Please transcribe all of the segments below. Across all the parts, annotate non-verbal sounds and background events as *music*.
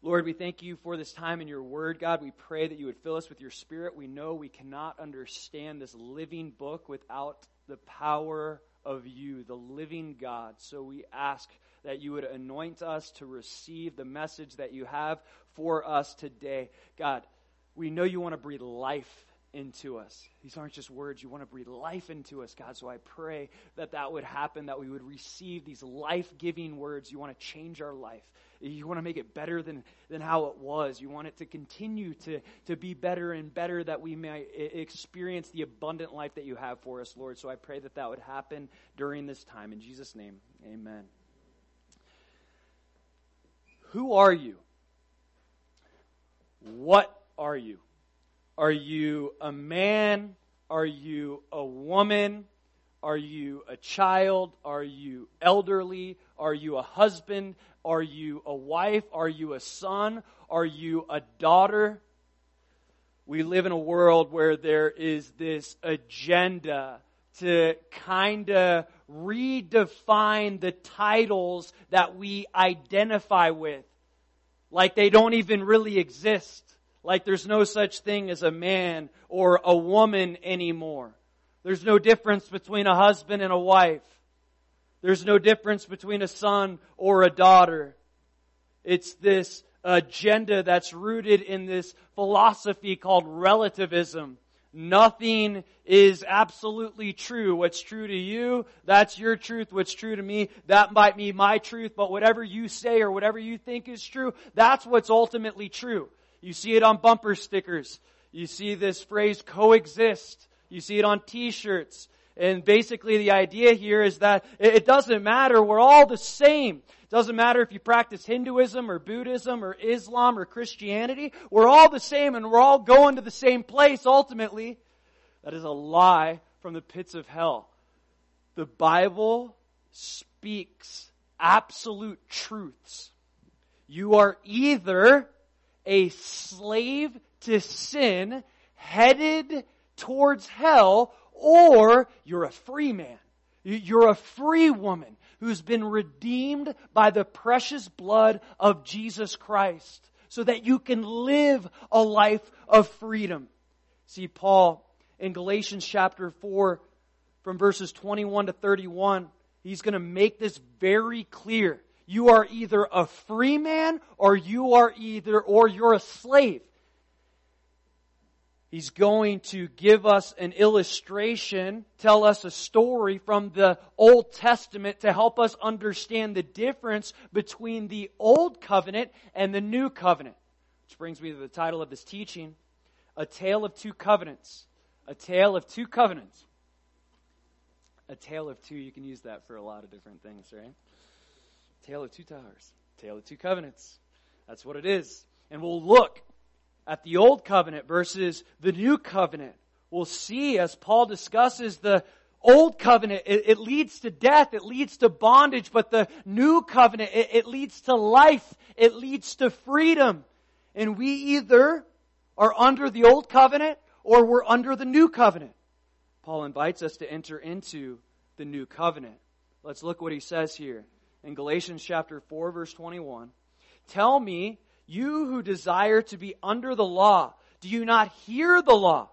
Lord, we thank you for this time in your word, God. We pray that you would fill us with your spirit. We know we cannot understand this living book without the power of you, the living God. So we ask that you would anoint us to receive the message that you have for us today. God, we know you want to breathe life into us. These aren't just words. You want to breathe life into us, God. So I pray that that would happen, that we would receive these life giving words. You want to change our life. You want to make it better than, than how it was. You want it to continue to, to be better and better that we may experience the abundant life that you have for us, Lord. So I pray that that would happen during this time. In Jesus' name, amen. Who are you? What are you? Are you a man? Are you a woman? Are you a child? Are you elderly? Are you a husband? Are you a wife? Are you a son? Are you a daughter? We live in a world where there is this agenda to kind of redefine the titles that we identify with. Like they don't even really exist. Like there's no such thing as a man or a woman anymore. There's no difference between a husband and a wife. There's no difference between a son or a daughter. It's this agenda that's rooted in this philosophy called relativism. Nothing is absolutely true. What's true to you, that's your truth. What's true to me, that might be my truth. But whatever you say or whatever you think is true, that's what's ultimately true. You see it on bumper stickers. You see this phrase coexist. You see it on t-shirts. And basically the idea here is that it doesn't matter. We're all the same. It doesn't matter if you practice Hinduism or Buddhism or Islam or Christianity. We're all the same and we're all going to the same place ultimately. That is a lie from the pits of hell. The Bible speaks absolute truths. You are either a slave to sin headed towards hell or you're a free man. You're a free woman who's been redeemed by the precious blood of Jesus Christ so that you can live a life of freedom. See, Paul in Galatians chapter 4 from verses 21 to 31, he's going to make this very clear. You are either a free man or you are either, or you're a slave. He's going to give us an illustration, tell us a story from the Old Testament to help us understand the difference between the Old Covenant and the New Covenant. Which brings me to the title of this teaching, A Tale of Two Covenants. A Tale of Two Covenants. A Tale of Two, you can use that for a lot of different things, right? Tale of Two Towers. Tale of Two Covenants. That's what it is. And we'll look at the Old Covenant versus the New Covenant, we'll see as Paul discusses the Old Covenant, it, it leads to death, it leads to bondage, but the New Covenant, it, it leads to life, it leads to freedom. And we either are under the Old Covenant or we're under the New Covenant. Paul invites us to enter into the New Covenant. Let's look what he says here in Galatians chapter 4 verse 21. Tell me you who desire to be under the law, do you not hear the law?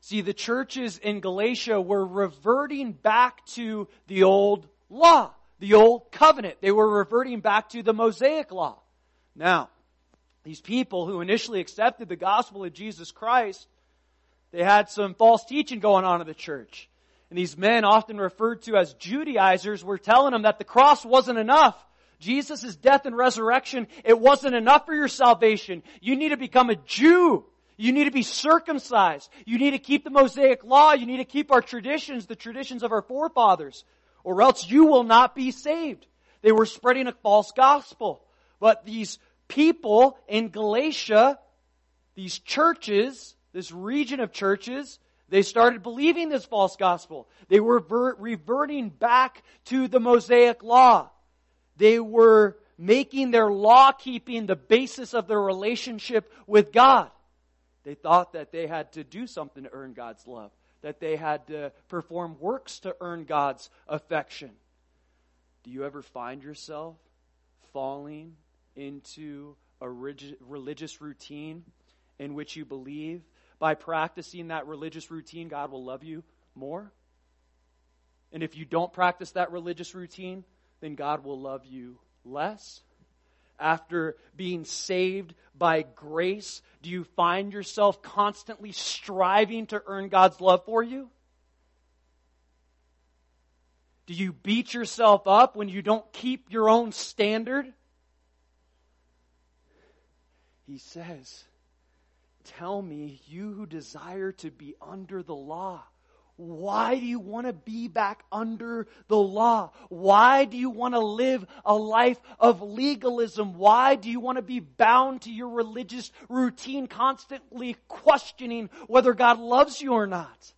See, the churches in Galatia were reverting back to the old law, the old covenant. They were reverting back to the Mosaic law. Now, these people who initially accepted the gospel of Jesus Christ, they had some false teaching going on in the church. And these men, often referred to as Judaizers, were telling them that the cross wasn't enough. Jesus' death and resurrection, it wasn't enough for your salvation. You need to become a Jew. You need to be circumcised. You need to keep the Mosaic law. You need to keep our traditions, the traditions of our forefathers, or else you will not be saved. They were spreading a false gospel. But these people in Galatia, these churches, this region of churches, they started believing this false gospel. They were reverting back to the Mosaic law. They were making their law keeping the basis of their relationship with God. They thought that they had to do something to earn God's love, that they had to perform works to earn God's affection. Do you ever find yourself falling into a religious routine in which you believe, by practicing that religious routine, God will love you more? And if you don't practice that religious routine, then God will love you less? After being saved by grace, do you find yourself constantly striving to earn God's love for you? Do you beat yourself up when you don't keep your own standard? He says, Tell me, you who desire to be under the law, why do you want to be back under the law? Why do you want to live a life of legalism? Why do you want to be bound to your religious routine, constantly questioning whether God loves you or not?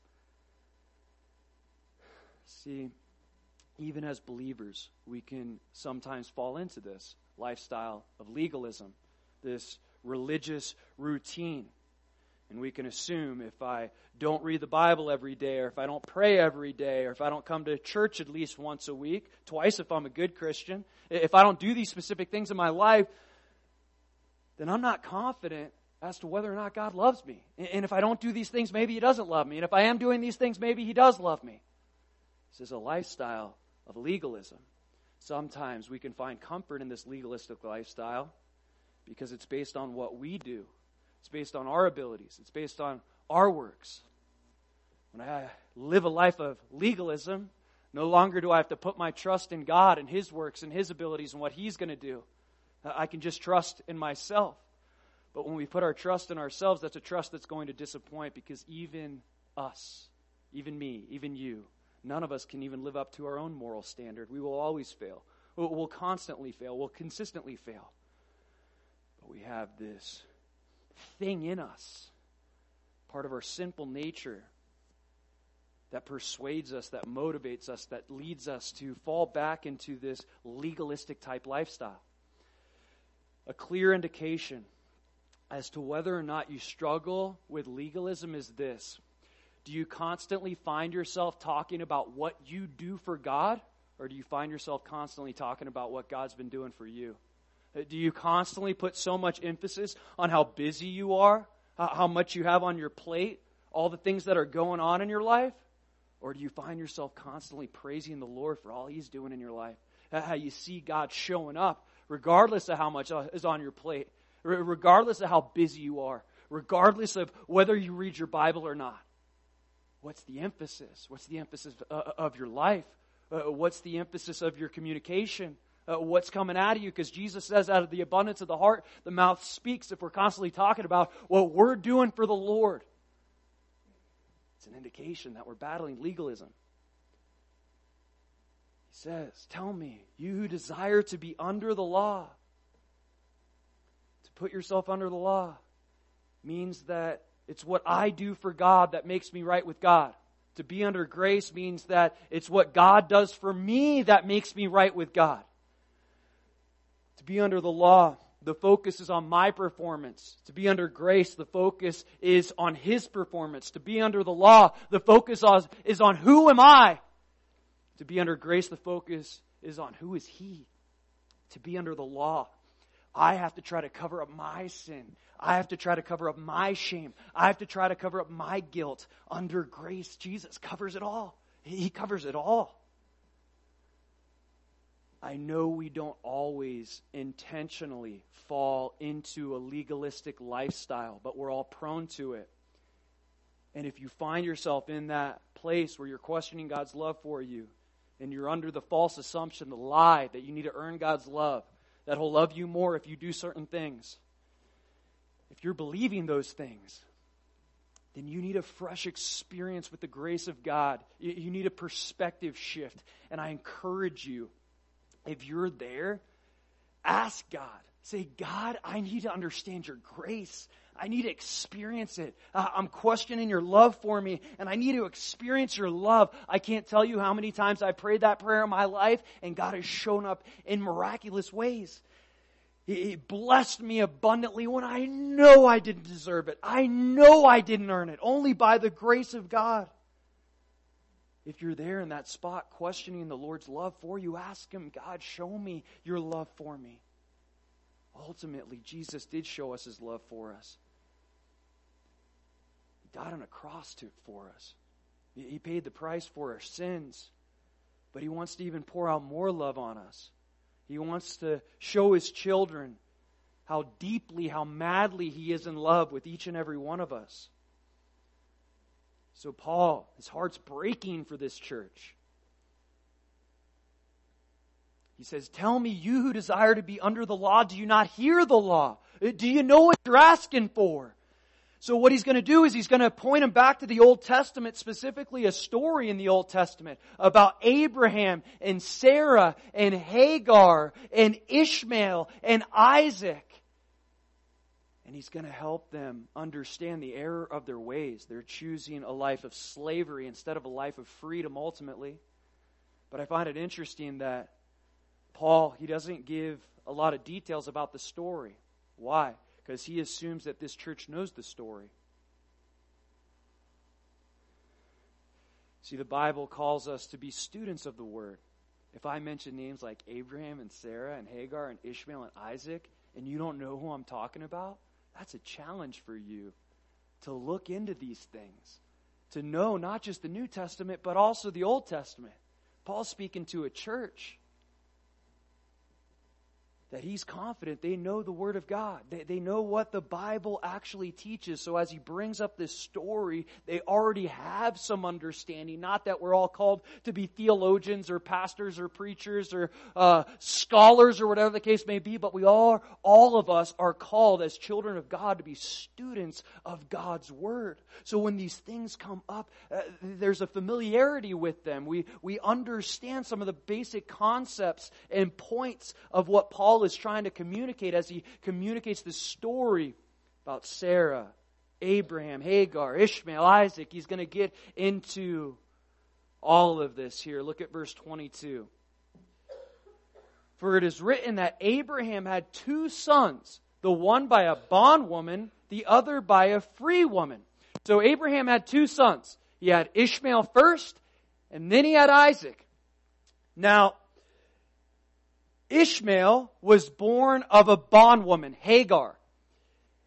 See, even as believers, we can sometimes fall into this lifestyle of legalism, this religious routine. And we can assume if I don't read the Bible every day, or if I don't pray every day, or if I don't come to church at least once a week, twice if I'm a good Christian, if I don't do these specific things in my life, then I'm not confident as to whether or not God loves me. And if I don't do these things, maybe He doesn't love me. And if I am doing these things, maybe He does love me. This is a lifestyle of legalism. Sometimes we can find comfort in this legalistic lifestyle because it's based on what we do it's based on our abilities, it's based on our works. When I live a life of legalism, no longer do I have to put my trust in God and His works and His abilities and what He's going to do. Uh, I can just trust in myself. But when we put our trust in ourselves, that's a trust that's going to disappoint because even us, even me, even you, none of us can even live up to our own moral standard. We will always fail. We'll constantly fail. We'll consistently fail. But we have this thing in us, part of our sinful nature, that persuades us, that motivates us, that leads us to fall back into this legalistic type lifestyle. A clear indication as to whether or not you struggle with legalism is this. Do you constantly find yourself talking about what you do for God, or do you find yourself constantly talking about what God's been doing for you? Do you constantly put so much emphasis on how busy you are, how much you have on your plate, all the things that are going on in your life? Or do you find yourself constantly praising the Lord for all He's doing in your life? How you see God showing up, regardless of how much uh, is on your plate, regardless of how busy you are, regardless of whether you read your Bible or not. What's the emphasis? What's the emphasis uh, of your life? Uh, what's the emphasis of your communication? Uh, what's coming out of you because Jesus says, out of the abundance of the heart, the mouth speaks. If we're constantly talking about what we're doing for the Lord, it's an indication that we're battling legalism. He says, Tell me, you who desire to be under the law, to put yourself under the law means that it's what I do for God that makes me right with God. To be under grace means that it's what God does for me that makes me right with God. To be under the law, the focus is on my performance. To be under grace, the focus is on His performance. To be under the law, the focus is on who am I? To be under grace, the focus is on who is He? To be under the law, I have to try to cover up my sin. I have to try to cover up my shame. I have to try to cover up my guilt. Under grace, Jesus covers it all. He covers it all. I know we don't always intentionally fall into a legalistic lifestyle, but we're all prone to it. And if you find yourself in that place where you're questioning God's love for you, and you're under the false assumption, the lie that you need to earn God's love, that He'll love you more if you do certain things, if you're believing those things, then you need a fresh experience with the grace of God. You need a perspective shift. And I encourage you if you're there, ask God. Say, God, I need to understand your grace. I need to experience it. Uh, I'm questioning your love for me, and I need to experience your love. I can't tell you how many times I prayed that prayer in my life, and God has shown up in miraculous ways. He blessed me abundantly when I know I didn't deserve it. I know I didn't earn it, only by the grace of God. If you're there in that spot questioning the Lord's love for you, ask Him, God, show me your love for me. ultimately, Jesus did show us his love for us. He died on a cross to, for us, he paid the price for our sins. But he wants to even pour out more love on us. He wants to show his children how deeply, how madly he is in love with each and every one of us. So, Paul, his heart's breaking for this church. He says, Tell me, you who desire to be under the law, do you not hear the law? Uh, do you know what you're asking for? So what he's going to do is he's going to point him back to the Old Testament, specifically a story in the Old Testament about Abraham and Sarah and Hagar and Ishmael and Isaac. And he's going to help them understand the error of their ways. They're choosing a life of slavery instead of a life of freedom ultimately. But I find it interesting that Paul, he doesn't give a lot of details about the story. Why? Because he assumes that this church knows the story. See, the Bible calls us to be students of the Word. If I mention names like Abraham and Sarah and Hagar and Ishmael and Isaac, and you don't know who I'm talking about, that's a challenge for you to look into these things, to know not just the New Testament, but also the Old Testament. Paul's speaking to a church that he's confident they know the Word of God. They, they know what the Bible actually teaches. So as he brings up this story, they already have some understanding. Not that we're all called to be theologians or pastors or preachers or uh, scholars or whatever the case may be, but we are, all of us are called as children of God to be students of God's Word. So when these things come up, uh, there's a familiarity with them. We, we understand some of the basic concepts and points of what Paul is trying to communicate as he communicates the story about Sarah, Abraham, Hagar, Ishmael, Isaac. He's going to get into all of this here. Look at verse 22. For it is written that Abraham had two sons, the one by a bondwoman, the other by a free woman. So Abraham had two sons. He had Ishmael first, and then he had Isaac. Now, Ishmael was born of a bondwoman, Hagar.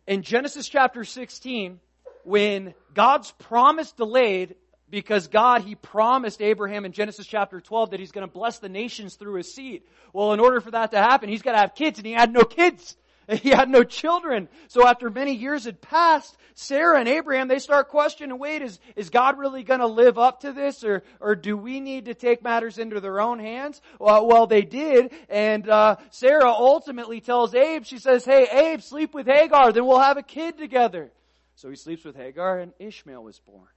In Genesis chapter 16, when God's promise delayed, because God, He promised Abraham in Genesis chapter 12 that He's going to bless the nations through His seed. Well, in order for that to happen, He's got to have kids, and He had no kids. *laughs* He had no children. So after many years had passed, Sarah and Abraham, they start questioning, wait, is, is God really going to live up to this? Or, or do we need to take matters into their own hands? Well, well they did. And, uh, Sarah ultimately tells Abe, she says, hey, Abe, sleep with Hagar, then we'll have a kid together. So he sleeps with Hagar and Ishmael was born.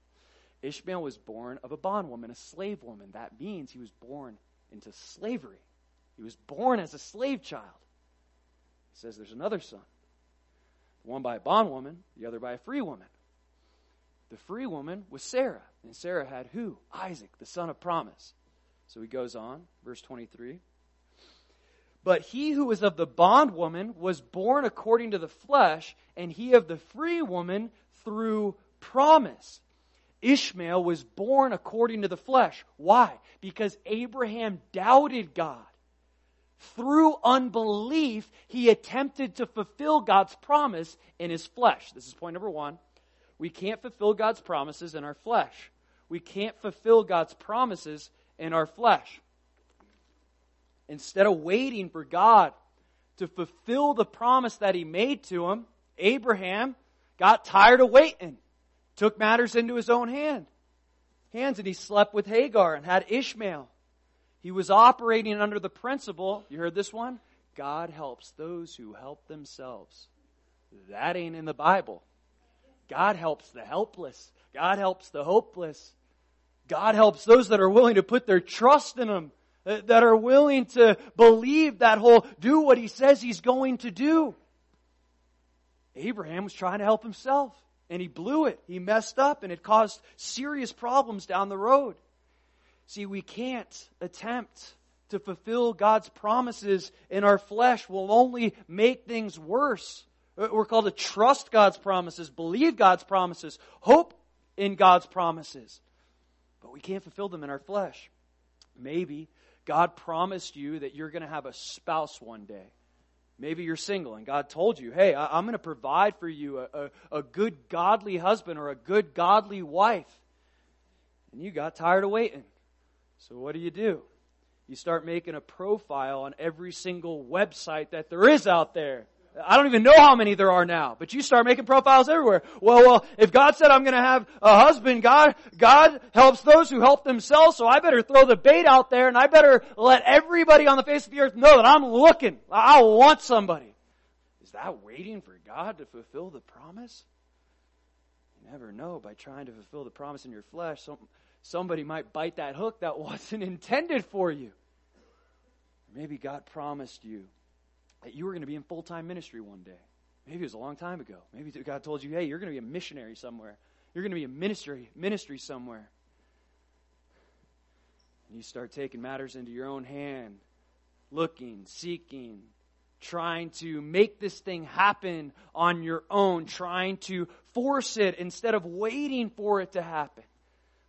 Ishmael was born of a bondwoman, a slave woman. That means he was born into slavery. He was born as a slave child. He says there's another son. One by a bondwoman, the other by a free woman. The free woman was Sarah, and Sarah had who? Isaac, the son of promise. So he goes on, verse 23. But he who was of the bondwoman was born according to the flesh, and he of the free woman through promise. Ishmael was born according to the flesh. Why? Because Abraham doubted God through unbelief, he attempted to fulfill God's promise in his flesh. This is point number one. We can't fulfill God's promises in our flesh. We can't fulfill God's promises in our flesh. Instead of waiting for God to fulfill the promise that he made to him, Abraham got tired of waiting, took matters into his own hand, hands, and he slept with Hagar and had Ishmael. He was operating under the principle, you heard this one? God helps those who help themselves. That ain't in the Bible. God helps the helpless. God helps the hopeless. God helps those that are willing to put their trust in Him, uh, that are willing to believe that whole do what He says He's going to do. Abraham was trying to help himself, and he blew it. He messed up, and it caused serious problems down the road. See, we can't attempt to fulfill God's promises in our flesh. We'll only make things worse. We're called to trust God's promises, believe God's promises, hope in God's promises. But we can't fulfill them in our flesh. Maybe God promised you that you're going to have a spouse one day. Maybe you're single and God told you, hey, I, am going to provide for you a, a, a good godly husband or a good godly wife. And you got tired of waiting. So what do you do? You start making a profile on every single website that there is out there. I don't even know how many there are now, but you start making profiles everywhere. Well, well, if God said I'm going to have a husband, God, God helps those who help themselves, so I better throw the bait out there and I better let everybody on the face of the earth know that I'm looking. I want somebody. Is that waiting for God to fulfill the promise? You never know by trying to fulfill the promise in your flesh. Somebody might bite that hook that *laughs* wasn't intended for you. Maybe God promised you that you were going to be in full time ministry one day. Maybe it was a long time ago. Maybe God told you, hey, you're going to be a missionary somewhere. You're going to be a ministry, ministry somewhere. And you start taking matters into your own hand, looking, seeking, trying to make this thing happen on your own, trying to force it instead of waiting for it to happen.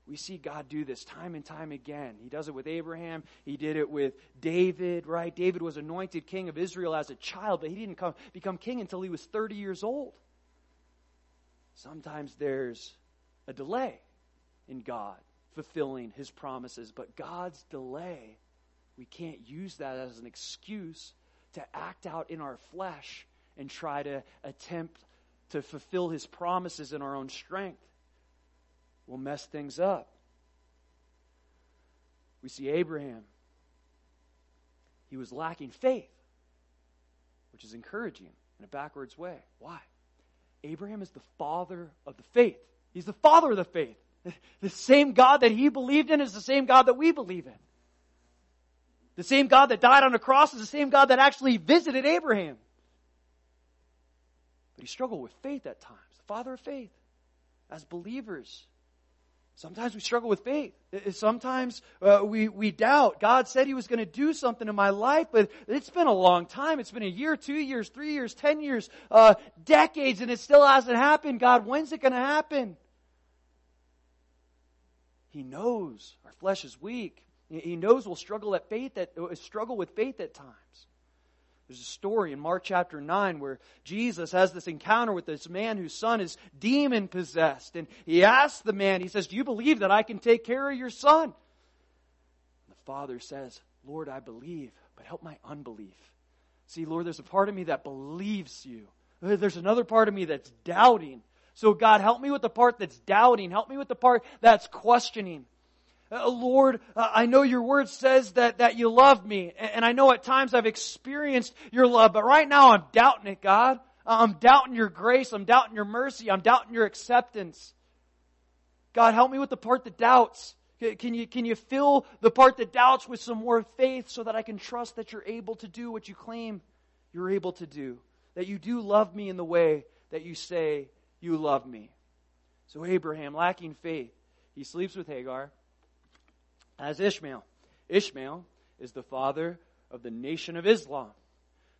We see God do this time and time again. He does it with Abraham. He did it with David, right? David was anointed king of Israel as a child, but he didn't come, become king until he was 30 years old. Sometimes there's a delay in God fulfilling his promises, but God's delay, we can't use that as an excuse to act out in our flesh and try to attempt to fulfill his promises in our own strength will mess things up. We see Abraham. He was lacking faith, which is encouraging in a backwards way. Why? Abraham is the father of the faith. He's the father of the faith. *laughs* The same God that he believed in is the same God that we believe in. The same God that died on the cross is the same God that actually visited Abraham. But he struggled with faith at times. The father of faith. As believers, Sometimes we struggle with faith. Sometimes uh, we, we doubt. God said He was going to do something in my life, but it's been a long time. It's been a year, two years, three years, ten years, uh, decades, and it still hasn't happened. God, when's it going to happen? He knows our flesh is weak. He knows we'll struggle at faith at uh, struggle with faith at times. There's a story in Mark chapter 9 where Jesus has this encounter with this man whose son is demon possessed. And he asks the man, he says, Do you believe that I can take care of your son? the father says, Lord, I believe, but help my unbelief. See, Lord, there's a part of me that believes you. Uh, there's another part of me that's doubting. So, God, help me with the part that's doubting. Help me with the part that's questioning. Uh, Lord, uh, I know your word says that, that you love me. And I know at times I've experienced your love, but right now I'm doubting it, God. Uh, I'm doubting your grace. I'm doubting your mercy. I'm doubting your acceptance. God, help me with the part that doubts. Can you, can you fill the part that doubts with some more faith so that I can trust that you're able to do what you claim you're able to do? That you do love me in the way that you say you love me. So Abraham, lacking faith, he sleeps with Hagar as Ishmael. Ishmael is the father of the nation of Islam.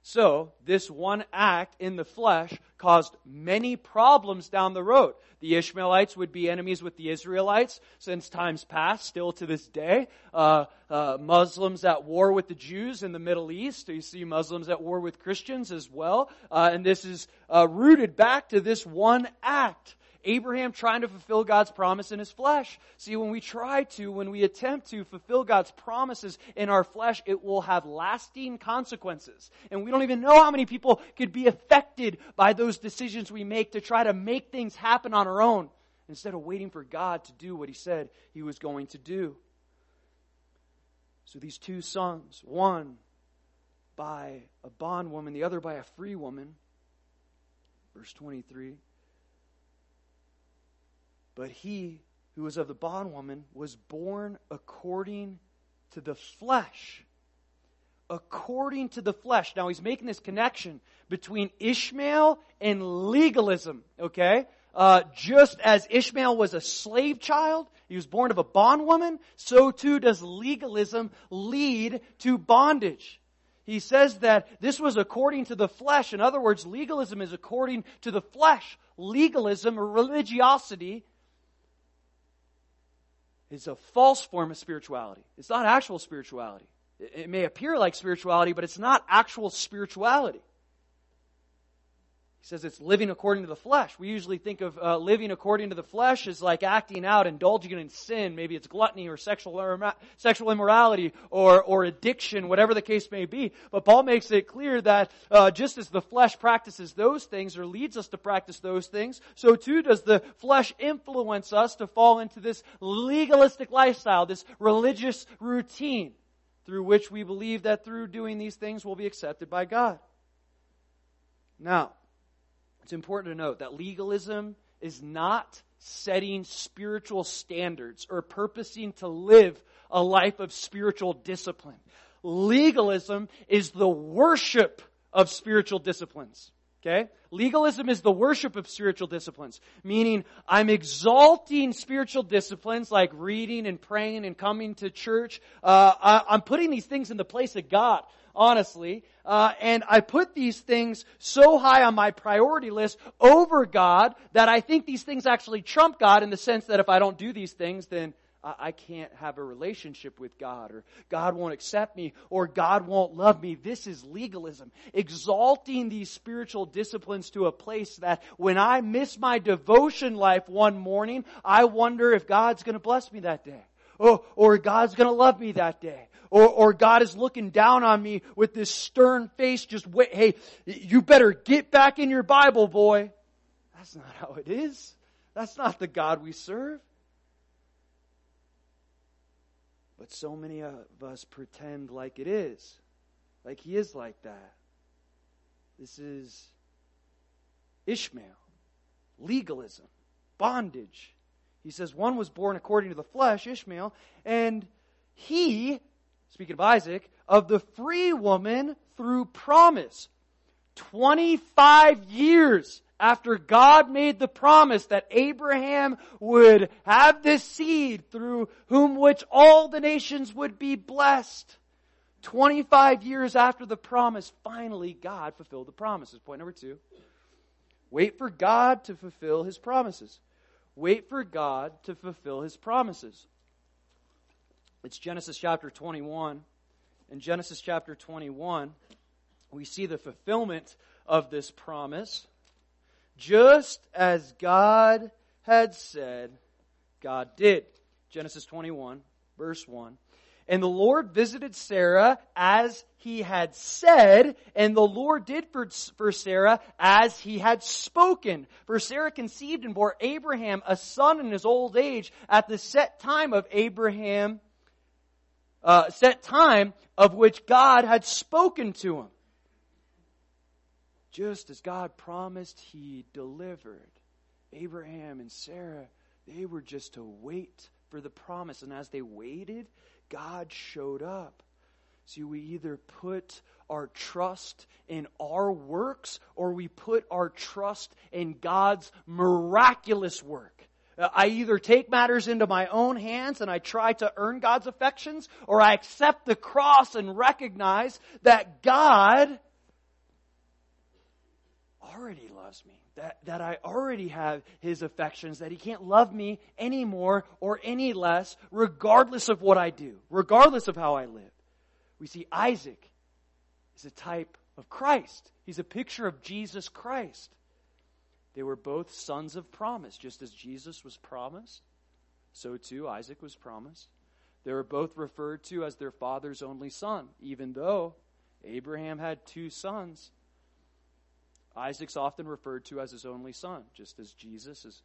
So, this one act in the flesh caused many problems down the road. The Ishmaelites would be enemies with the Israelites since times past, still to this day. Uh, uh, Muslims at war with the Jews in the Middle East. You see Muslims at war with Christians as well. Uh, and this is uh, rooted back to this one act. Abraham trying to fulfill God's promise in his flesh. See, when we try to, when we attempt to fulfill God's promises in our flesh, it will have lasting consequences. And we don't even know how many people could be affected by those decisions we make to try to make things happen on our own instead of waiting for God to do what he said he was going to do. So these two sons, one by a bondwoman, the other by a free woman. Verse 23. But he who was of the bondwoman was born according to the flesh. According to the flesh. Now he's making this connection between Ishmael and legalism, okay? Uh, just as Ishmael was a slave child, he was born of a bondwoman, so too does legalism lead to bondage. He says that this was according to the flesh. In other words, legalism is according to the flesh. Legalism or religiosity is a false form of spirituality. It's not actual spirituality. It may appear like spirituality, but it's not actual spirituality. Says it's living according to the flesh. We usually think of uh, living according to the flesh as like acting out, indulging in sin. Maybe it's gluttony or sexual sexual immorality or or addiction, whatever the case may be. But Paul makes it clear that uh, just as the flesh practices those things or leads us to practice those things, so too does the flesh influence us to fall into this legalistic lifestyle, this religious routine, through which we believe that through doing these things we'll be accepted by God. Now, it's important to note that legalism is not setting spiritual standards or purposing to live a life of spiritual discipline. Legalism is the worship of spiritual disciplines. Okay? Legalism is the worship of spiritual disciplines, meaning I'm exalting spiritual disciplines like reading and praying and coming to church. Uh, I, am putting these things in the place of God honestly. Uh, and I put these things so high on my priority list over God that I think these things actually trump God in the sense that if I don't do these things, then I can't have a relationship with God, or God won't accept me, or God won't love me. This is legalism. Exalting these spiritual disciplines to a place that when I miss my devotion life one morning, I wonder if God's gonna bless me that day. Oh, or God's gonna love me that day. Or, or God is looking down on me with this stern face, just wait, hey, you better get back in your Bible, boy. That's not how it is. That's not the God we serve. But so many of us pretend like it is. Like he is like that. This is Ishmael, legalism, bondage. He says one was born according to the flesh, Ishmael, and he speaking of Isaac, of the free woman through promise. 25 years after God made the promise that Abraham would have this seed through whom which all the nations would be blessed. 25 years after the promise, finally God fulfilled the promises. Point number two. Wait for God to fulfill his promises. Wait for God to fulfill his promises. It's Genesis chapter 21. In Genesis chapter 21, we see the fulfillment of this promise. Just as God had said, God did. Genesis 21, verse 1. And the Lord visited Sarah as he had said, and the Lord did for, for Sarah as he had spoken. For Sarah conceived and bore Abraham a son in his old age at the set time of Abraham uh, set time of which God had spoken to him. Just as God promised, he delivered. Abraham and Sarah, they were just to wait for the promise. And as they waited, God showed up. See, we either put our trust in our works or we put our trust in God's miraculous work. Uh, I either take matters into my own hands and I try to earn God's affections, or I accept the cross and recognize that God already loves me. That, that I already have His affections, that He can't love me any more or any less, regardless of what I do, regardless of how I live. We see Isaac is a type of Christ. He's a picture of Jesus Christ. They were both sons of promise, just as Jesus was promised. So too Isaac was promised. They were both referred to as their father's only son, even though Abraham had two sons. Isaac's often referred to as his only son, just as Jesus is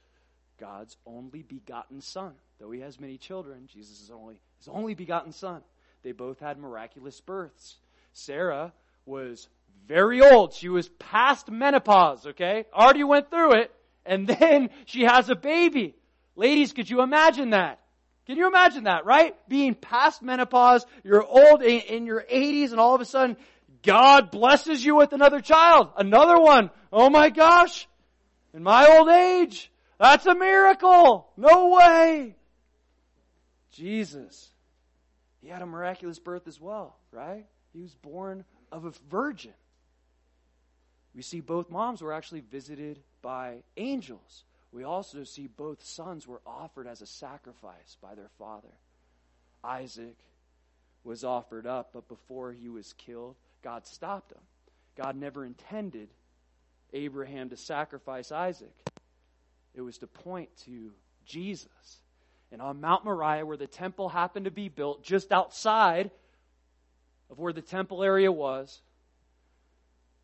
God's only begotten son. Though he has many children, Jesus is only his only begotten son. They both had miraculous births. Sarah was very old. She was past menopause, okay? Already went through it. And *laughs* then she has a baby. Ladies, could you imagine that? Can you imagine that, right? Being past menopause, you're old in your 80s and all of a sudden God blesses you with another child. Another one. Oh my gosh. In my old age. That's a miracle. No way. Jesus. He had a miraculous birth as well, right? He was born of a virgin. We see both moms were actually visited by angels. We also see both sons were offered as a sacrifice by their father. Isaac was offered up, but before he was killed, God stopped him. God never intended Abraham to sacrifice Isaac? It was to point to Jesus. And on Mount Moriah, where the temple happened to be built, just outside of where the temple area was,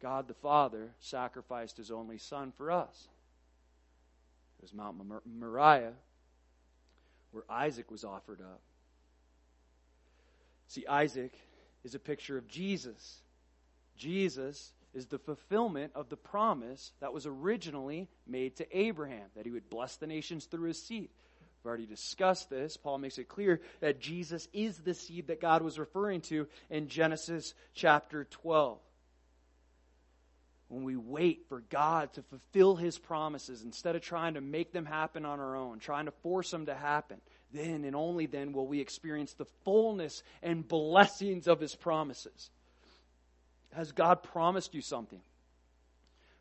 God the Father sacrificed his only son for us. It was Mount Moriah where Isaac was offered up. See, Isaac is a picture of Jesus. Jesus is the fulfillment of the promise that was originally made to Abraham, that he would bless the nations through his seed. We've already discussed this. Paul makes it clear that Jesus is the seed that God was referring to in Genesis chapter 12. When we wait for God to fulfill his promises instead of trying to make them happen on our own, trying to force them to happen, then and only then will we experience the fullness and blessings of his promises. Has God promised you something?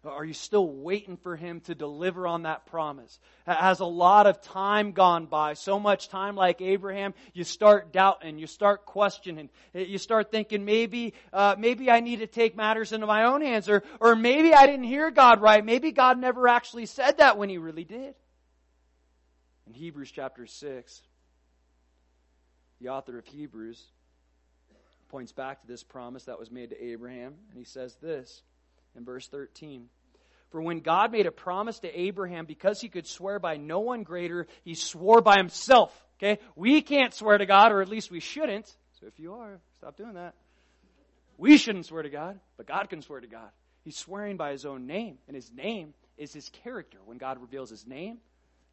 Are you still waiting for him to deliver on that promise? Has a lot of time gone by? So much time like Abraham, you start doubting, you start questioning, you start thinking maybe, uh, maybe I need to take matters into my own hands, or, or maybe I didn't hear God right. Maybe God never actually said that when he really did. In Hebrews chapter 6, the author of Hebrews points back to this promise that was made to Abraham, and he says this in verse 13. For when God made a promise to Abraham, because he could swear by no one greater, he swore by himself. Okay? We can't swear to God, or at least we shouldn't. So if you are, stop doing that. We shouldn't swear to God, but God can swear to God. He's swearing by his own name, and his name is his character. When God reveals his name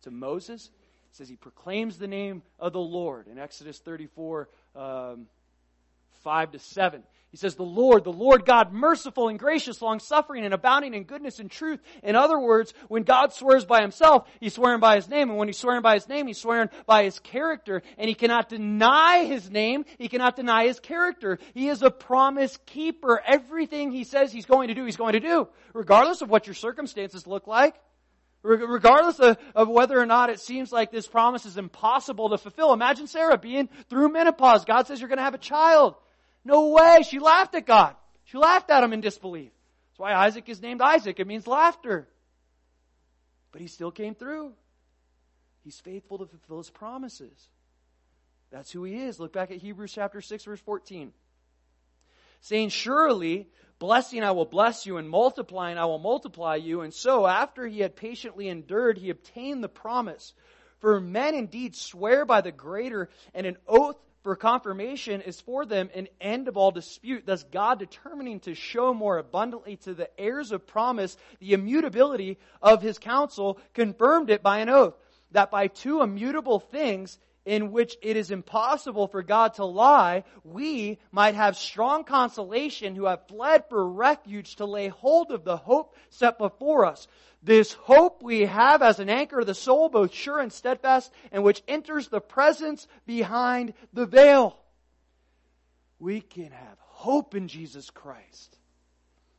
to Moses, it says he proclaims the name of the Lord in Exodus 34, um, 5 to 7. He says, The Lord, the Lord God, merciful and gracious, long suffering and abounding in goodness and truth. In other words, when God swears by himself, he's swearing by his name. And when he's swearing by his name, he's swearing by his character. And he cannot deny his name. He cannot deny his character. He is a promise keeper. Everything he says he's going to do, he's going to do. Regardless of what your circumstances look like. Regardless of, of, whether or not it seems like this promise is impossible to fulfill. Imagine Sarah being through menopause. God says you're going to have a child. No way. She laughed at God. She laughed at him in disbelief. That's why Isaac is named Isaac. It means laughter. But he still came through. He's faithful to fulfill his promises. That's who he is. Look back at Hebrews chapter 6 verse 14. Saying, surely blessing I will bless you and multiplying I will multiply you. And so after he had patiently endured, he obtained the promise. For men indeed swear by the greater and an oath for confirmation is for them an end of all dispute, thus God determining to show more abundantly to the heirs of promise the immutability of his counsel, confirmed it by an oath, that by two immutable things in which it is impossible for God to lie, we might have strong consolation who have fled for refuge to lay hold of the hope set before us. This hope we have as an anchor of the soul, both sure and steadfast, and which enters the presence behind the veil. We can have hope in Jesus Christ.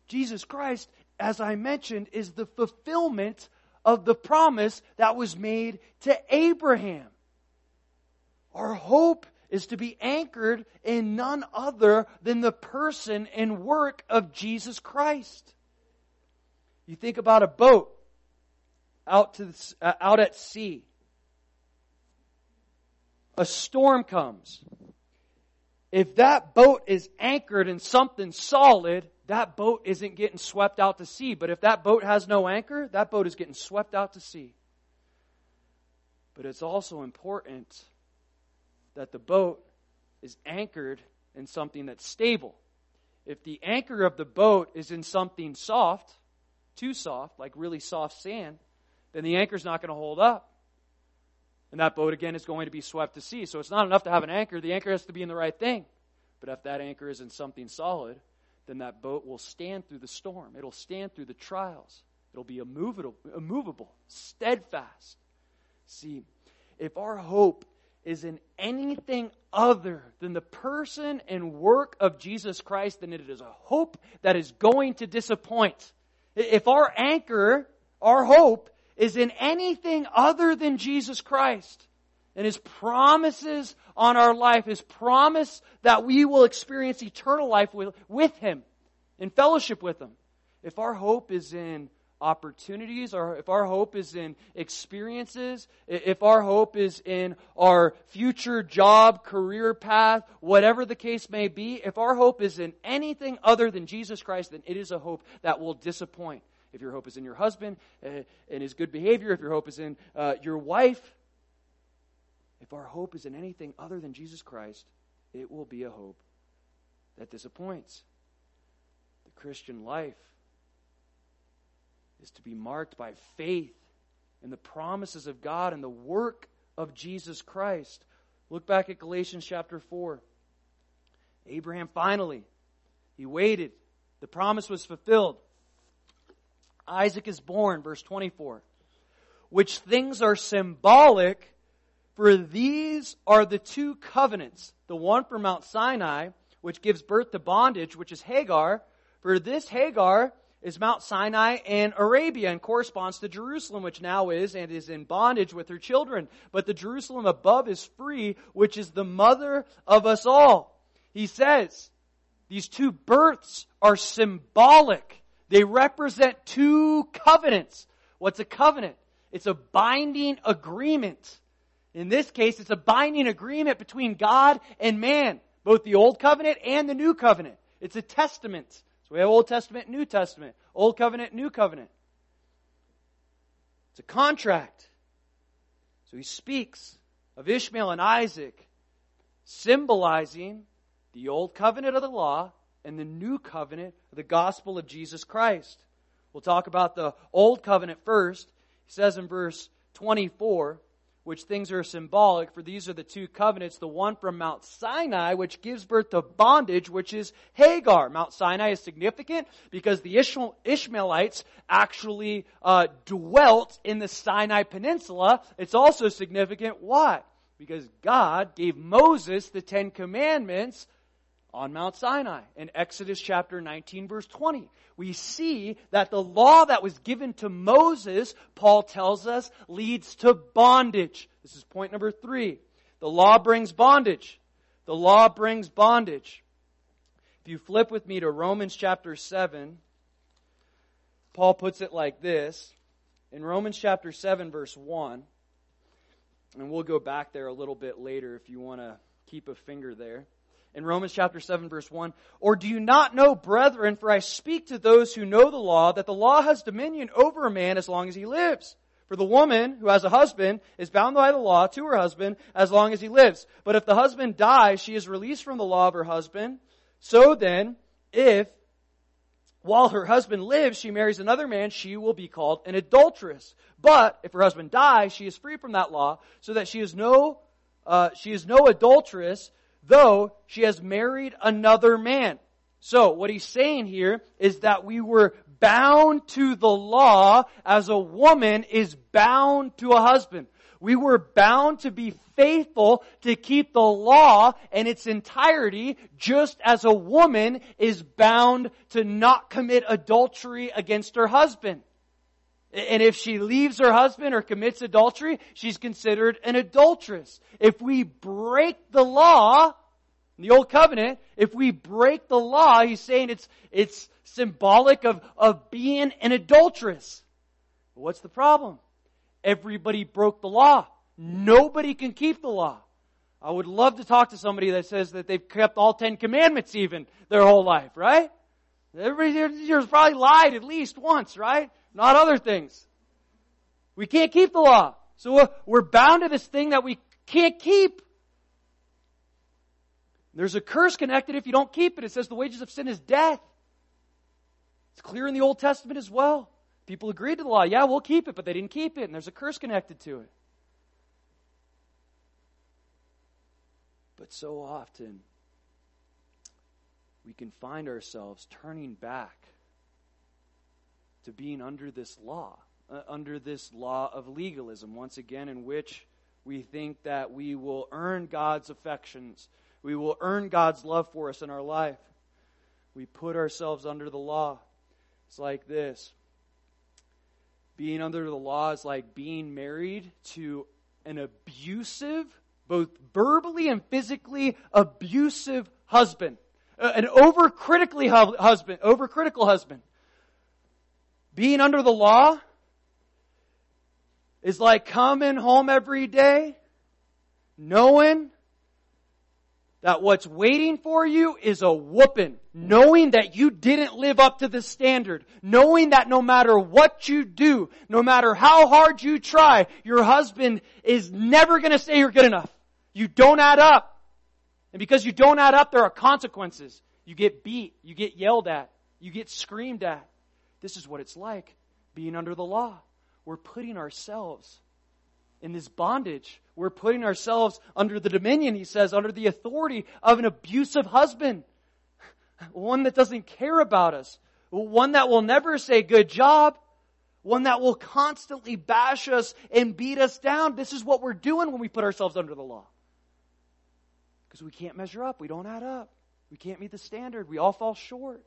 Jesus Christ, as I mentioned, is the fulfillment of the promise that was made to Abraham. Our hope is to be anchored in none other than the person and work of Jesus Christ. You think about a boat out to the, uh, out at sea. A storm comes. If that boat is anchored in something solid, that boat isn't getting swept out to sea. But if that boat has no anchor, that boat is getting swept out to sea. But it's also important that the boat is anchored in something that's stable. If the anchor of the boat is in something soft, too soft, like really soft sand, then the anchor's not going to hold up. And that boat again is going to be swept to sea. So it's not enough to have an anchor. The anchor has to be in the right thing. But if that anchor is in something solid, then that boat will stand through the storm. It'll stand through the trials. It'll be immovable, immovable steadfast. See, if our hope is in anything other than the person and work of Jesus Christ, then it is a hope that is going to disappoint. If our anchor, our hope, is in anything other than Jesus Christ and His promises on our life, His promise that we will experience eternal life with, with Him, in fellowship with Him. If our hope is in opportunities, or if our hope is in experiences, if our hope is in our future job, career path, whatever the case may be, if our hope is in anything other than Jesus Christ, then it is a hope that will disappoint. If your hope is in your husband uh, and his good behavior, if your hope is in uh, your wife, if our hope is in anything other than Jesus Christ, it will be a hope that disappoints. The Christian life is to be marked by faith in the promises of God and the work of Jesus Christ. Look back at Galatians chapter 4. Abraham finally, he waited. The promise was fulfilled. Isaac is born, verse 24. Which things are symbolic, for these are the two covenants. The one from Mount Sinai, which gives birth to bondage, which is Hagar. For this Hagar is Mount Sinai in Arabia and corresponds to Jerusalem, which now is and is in bondage with her children. But the Jerusalem above is free, which is the mother of us all. He says, these two births are symbolic. They represent two covenants. What's a covenant? It's a binding agreement. In this case, it's a binding agreement between God and man, both the Old Covenant and the New Covenant. It's a testament. So we have Old Testament, New Testament. Old Covenant, New Covenant. It's a contract. So he speaks of Ishmael and Isaac, symbolizing the Old Covenant of the law and the New Covenant of the gospel of Jesus Christ. We'll talk about the Old Covenant first. He says in verse 24, which things are symbolic, for these are the two covenants, the one from Mount Sinai, which gives birth to bondage, which is Hagar. Mount Sinai is significant because the Ishmaelites actually uh, dwelt in the Sinai Peninsula. It's also significant. Why? Because God gave Moses the Ten Commandments on Mount Sinai in Exodus chapter 19 verse 20. We see that the law that was given to Moses, Paul tells us, leads to bondage. This is point number three. The law brings bondage. The law brings bondage. If you flip with me to Romans chapter 7, Paul puts it like this. In Romans chapter 7 verse 1, and we'll go back there a little bit later if you want to keep a finger there in Romans chapter 7 verse 1. Or do you not know, brethren, for I speak to those who know the law, that the law has dominion over a man as long as he lives. For the woman who has a husband is bound by the law to her husband as long as he lives. But if the husband dies, she is released from the law of her husband. So then, if while her husband lives, she marries another man, she will be called an adulteress. But if her husband dies, she is free from that law, so that she is no, uh, she is no adulteress, though she has married another man. So what he's saying here is that we were bound to the law as a woman is bound to a husband. We were bound to be faithful to keep the law in its entirety just as a woman is bound to not commit adultery against her husband. And if she leaves her husband or commits adultery, she's considered an adulteress. If we break the law, the Old Covenant, if we break the law, he's saying it's, it's symbolic of, of being an adulteress. what's the problem? Everybody broke the law. Nobody can keep the law. I would love to talk to somebody that says that they've kept all Ten Commandments even their whole life, right? Everybody here's probably lied at least once, right? Not other things. We can't keep the law. So we're bound to this thing that we can't keep. There's a curse connected if you don't keep it. It says the wages of sin is death. It's clear in the Old Testament as well. People agreed to the law. Yeah, we'll keep it, but they didn't keep it, and there's a curse connected to it. But so often, we can find ourselves turning back to being under this law, uh, under this law of legalism, once again, in which we think that we will earn God's affections we will earn God's love for us in our life. We put ourselves under the law. It's like this being under the law is like being married to an abusive, both verbally and physically abusive husband. An overcritically husband, overcritical husband. Being under the law is like coming home every day knowing that what's waiting for you is a whooping. Knowing that you didn't live up to the standard. Knowing that no matter what you do, no matter how hard you try, your husband is never gonna say you're good enough. You don't add up. And because you don't add up, there are consequences. You get beat. You get yelled at. You get screamed at. This is what it's like being under the law. We're putting ourselves in this bondage. We're putting ourselves under the dominion, he says, under the authority of an abusive husband. One that doesn't care about us. One that will never say good job. One that will constantly bash us and beat us down. This is what we're doing when we put ourselves under the law. Because we can't measure up. We don't add up. We can't meet the standard. We all fall short.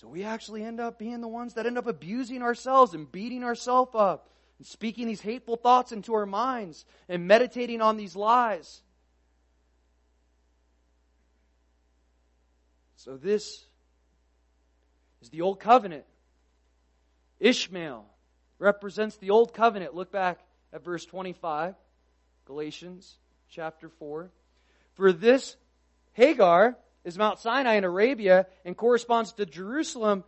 So we actually end up being the ones that end up abusing ourselves and beating ourselves up and speaking these hateful thoughts into our minds and meditating on these lies. So this is the old covenant. Ishmael represents the old covenant. Look back at verse 25, Galatians chapter 4. For this Hagar is Mount Sinai in Arabia and corresponds to Jerusalem,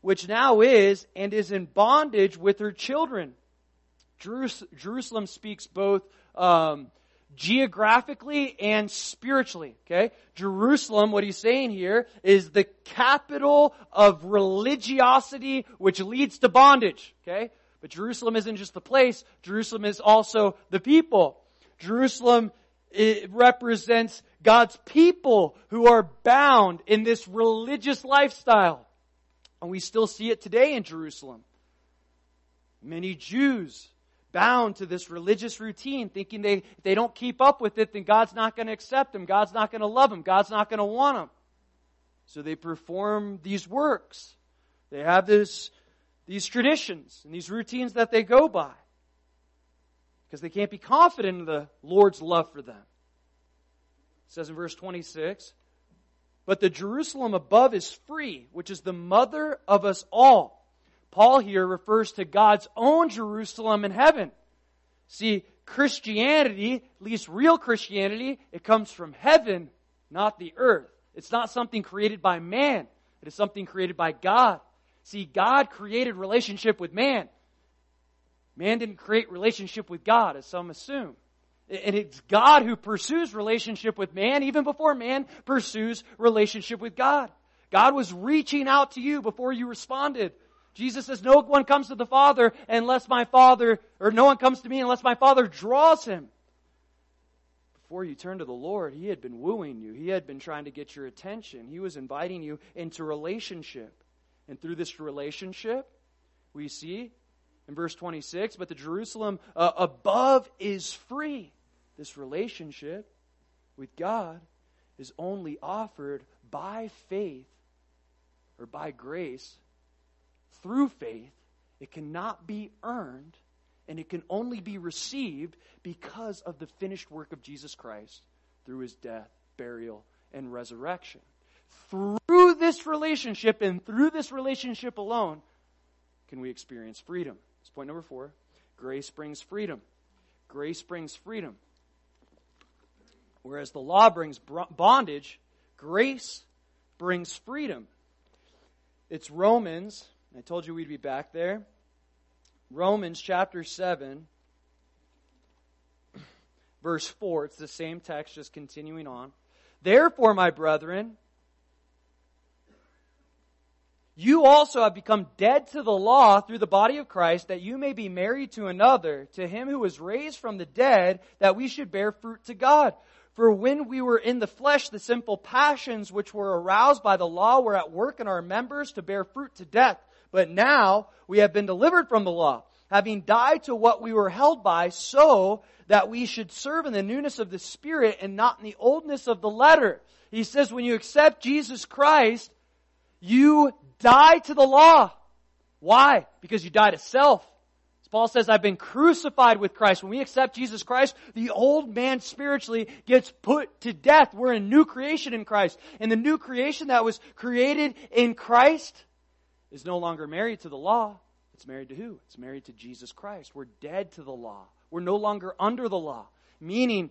which now is and is in bondage with her children. Jerusalem speaks both um, geographically and spiritually. Okay, Jerusalem. What he's saying here is the capital of religiosity, which leads to bondage. Okay, but Jerusalem isn't just the place. Jerusalem is also the people. Jerusalem it represents God's people who are bound in this religious lifestyle. And we still see it today in Jerusalem. Many Jews bound to this religious routine, thinking they, they don't keep up with it, then God's not going to accept them. God's not going to love them. God's not going to want them. So they perform these works. They have this, these traditions and these routines that they go by. Because they can't be confident in the Lord's love for them. It says in verse 26, But the Jerusalem above is free, which is the mother of us all Paul here refers to God's own Jerusalem in heaven. See, Christianity, at least real Christianity, it comes from heaven, not the earth. It's not something created by man. It is something created by God. See, God created relationship with man. Man didn't create relationship with God, as some assume. And it's God who pursues relationship with man even before man pursues relationship with God. God was reaching out to you before you responded. Jesus says, no one comes to the Father unless my Father, or no one comes to me unless my Father draws him. Before you turn to the Lord, He had been wooing you. He had been trying to get your attention. He was inviting you into relationship. And through this relationship, we see in verse 26, but the Jerusalem uh, above is free. This relationship with God is only offered by faith or by grace through faith. It cannot be earned, and it can only be received because of the finished work of Jesus Christ through his death, burial, and resurrection. Through this relationship and through this relationship alone can we experience freedom. That's point number four. Grace brings freedom. Grace brings freedom. Whereas the law brings bondage, grace brings freedom. It's Romans I told you we'd be back there. Romans chapter 7, *clears throat* verse 4. It's the same text, just continuing on. Therefore, my brethren, you also have become dead to the law through the body of Christ, that you may be married to another, to him who was raised from the dead, that we should bear fruit to God. For when we were in the flesh, the sinful passions which were aroused by the law were at work in our members to bear fruit to death. But now we have been delivered from the law, having died to what we were held by, so that we should serve in the newness of the Spirit and not in the oldness of the letter. He says when you accept Jesus Christ, you die to the law. Why? Because you die to self. As Paul says, I've been crucified with Christ. When we accept Jesus Christ, the old man spiritually gets put to death. We're a new creation in Christ. And the new creation that was created in Christ is no longer married to the law. It's married to who? It's married to Jesus Christ. We're dead to the law. We're no longer under the law. Meaning,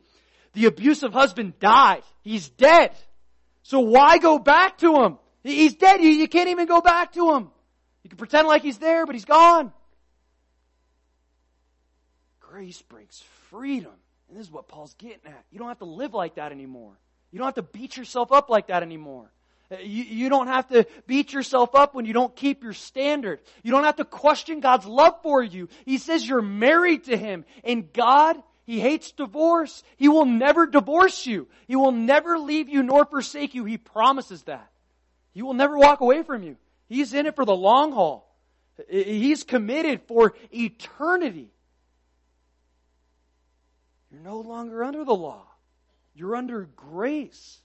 the abusive husband died. He's dead. So why go back to him? He's dead. You, you can't even go back to him. You can pretend like he's there, but he's gone. Grace brings freedom. And this is what Paul's getting at. You don't have to live like that anymore. You don't have to beat yourself up like that anymore. Uh, you, you don't have to beat yourself up when you don't keep your standard. You don't have to question God's love for you. He says you're married to Him. And God, He hates divorce. He will never divorce you. He will never leave you nor forsake you. He promises that. He will never walk away from you. He's in it for the long haul. He's committed for eternity. You're no longer under the law. You're under grace.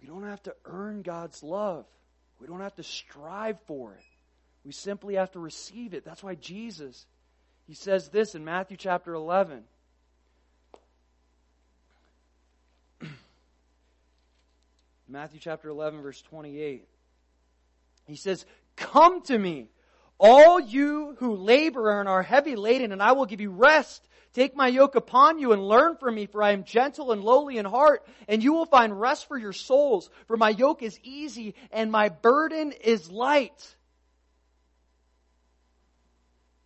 We don't have to earn God's love. We don't have to strive for it. We simply have to receive it. That's why Jesus, he says this in Matthew chapter 11. Matthew chapter 11 verse 28. He says, Come to me, all you who labor and are heavy laden, and I will give you rest. Take my yoke upon you and learn from me, for I am gentle and lowly in heart, and you will find rest for your souls. For my yoke is easy and my burden is light.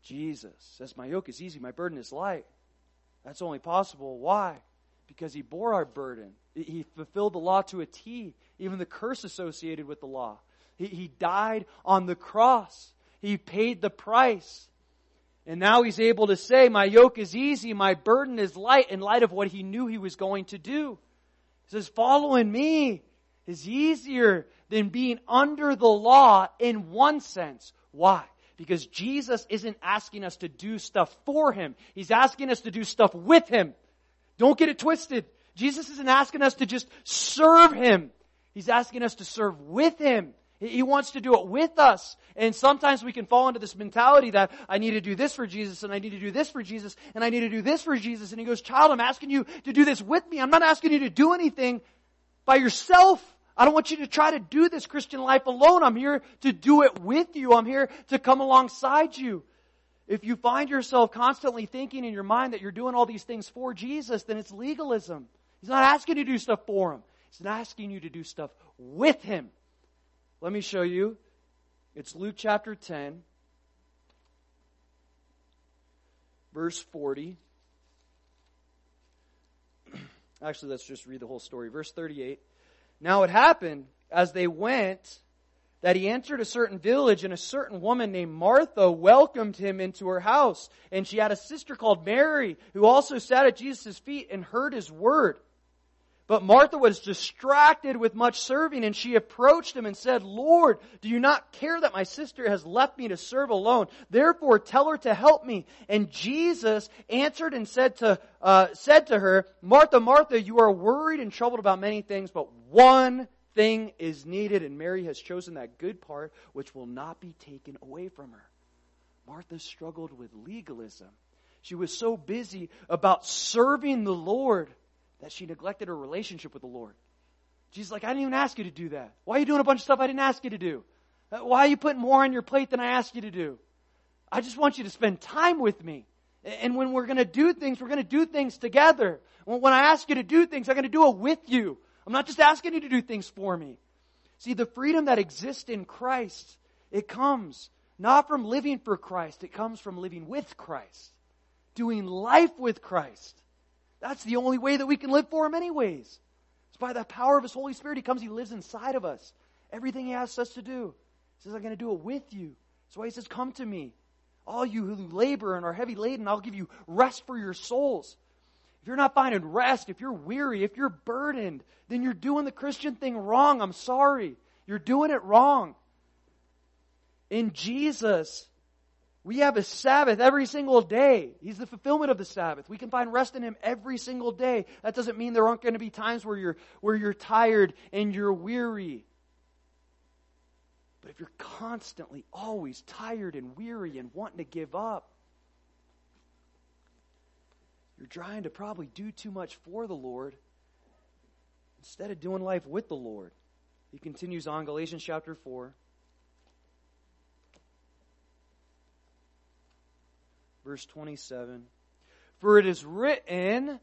Jesus says, My yoke is easy, my burden is light. That's only possible. Why? Because he bore our burden. He fulfilled the law to a T, even the curse associated with the law. He, he died on the cross. He paid the price. And now he's able to say, My yoke is easy, my burden is light, in light of what he knew he was going to do. He says, Following me is easier than being under the law in one sense. Why? Because Jesus isn't asking us to do stuff for him. He's asking us to do stuff with him. Don't get it twisted. Jesus isn't asking us to just serve him. He's asking us to serve with him. He wants to do it with us. And sometimes we can fall into this mentality that I need to do this for Jesus and I need to do this for Jesus and I need to do this for Jesus. And he goes, child, I'm asking you to do this with me. I'm not asking you to do anything by yourself. I don't want you to try to do this Christian life alone. I'm here to do it with you. I'm here to come alongside you. If you find yourself constantly thinking in your mind that you're doing all these things for Jesus, then it's legalism. He's not asking you to do stuff for him. He's not asking you to do stuff with him. Let me show you. It's Luke chapter 10, verse 40. *clears throat* Actually, let's just read the whole story. Verse 38. Now it happened as they went that he entered a certain village and a certain woman named Martha welcomed him into her house. And she had a sister called Mary who also sat at Jesus' feet and heard his word. But Martha was distracted with much serving, and she approached him and said, Lord, do you not care that my sister has left me to serve alone? Therefore, tell her to help me. And Jesus answered and said to, uh, said to her, Martha, Martha, you are worried and troubled about many things, but one thing is needed, and Mary has chosen that good part which will not be taken away from her. Martha struggled with legalism. She was so busy about serving the Lord that she neglected her relationship with the Lord. Jesus like, I didn't even ask you to do that. Why are you doing a bunch of stuff I didn't ask you to do? Uh, why are you putting more on your plate than I asked you to do? I just want you to spend time with me. And when we're going to do things, we're going to do things together. When I ask you to do things, I'm going to do it with you. I'm not just asking you to do things for me. See, the freedom that exists in Christ, it comes not from living for Christ, it comes from living with Christ, doing life with Christ. That's the only way that we can live for Him, anyways. It's by the power of His Holy Spirit. He comes, He lives inside of us. Everything He asks us to do. He says, I'm going to do it with you. That's why He says, Come to me. All you who labor and are heavy laden, I'll give you rest for your souls. If you're not finding rest, if you're weary, if you're burdened, then you're doing the Christian thing wrong. I'm sorry. You're doing it wrong. In Jesus, we have a Sabbath every single day. He's the fulfillment of the Sabbath. We can find rest in Him every single day. That doesn't mean there aren't going to be times where you're, where you're tired and you're weary. But if you're constantly, always tired and weary and wanting to give up, you're trying to probably do too much for the Lord instead of doing life with the Lord. He continues on, Galatians chapter 4. Verse 27. For it is written,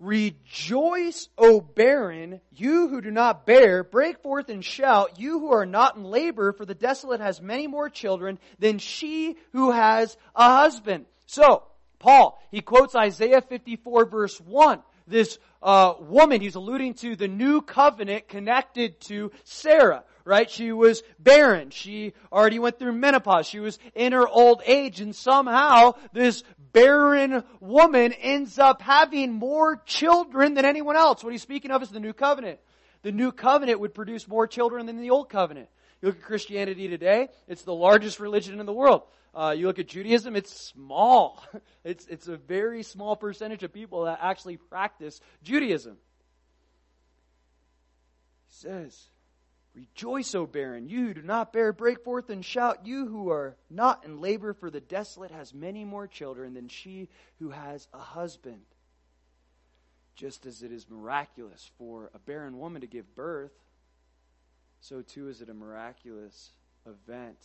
Rejoice, O barren, you who do not bear, break forth and shout, you who are not in labor, for the desolate has many more children than she who has a husband. So, Paul, he quotes Isaiah 54 verse 1. This uh, woman, he's alluding to the new covenant connected to Sarah, right? She was barren. She already went through menopause. She was in her old age and somehow this barren woman ends up having more children than anyone else. What he's speaking of is the new covenant. The new covenant would produce more children than the old covenant. You look at Christianity today, it's the largest religion in the world. Uh, you look at Judaism, it's small. *laughs* It's, it's a very small percentage of people that actually practice Judaism. He says, Rejoice, O barren, you who do not bear, break forth and shout, you who are not in labor, for the desolate has many more children than she who has a husband. Just as it is miraculous for a barren woman to give birth, so too is it a miraculous event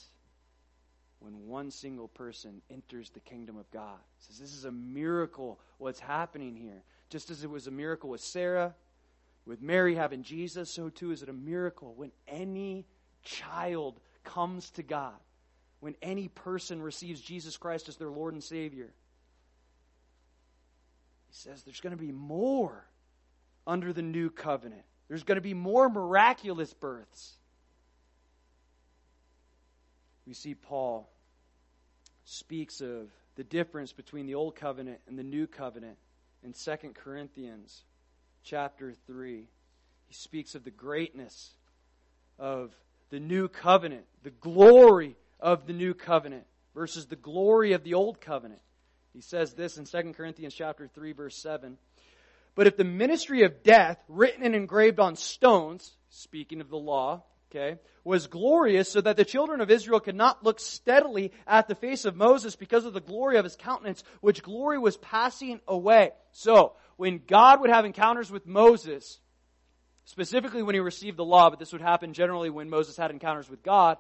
when one single person enters the kingdom of God. says this is a miracle what's happening here. Just as it was a miracle with Sarah, with Mary having Jesus, so too is it a miracle when any child comes to God, when any person receives Jesus Christ as their Lord and Savior. He says there's going to be more under the new covenant. There's going to be more miraculous births. We see Paul speaks of the difference between the old covenant and the new covenant in 2 Corinthians chapter 3. He speaks of the greatness of the new covenant, the glory of the new covenant versus the glory of the old covenant. He says this in 2 Corinthians chapter 3 verse 7. But if the ministry of death, written and engraved on stones, speaking of the law, okay, was glorious so that the children of Israel could not look steadily at the face of Moses because of the glory of his countenance, which glory was passing away. So, when God would have encounters with Moses, specifically when he received the law, but this would happen generally when Moses had encounters with God,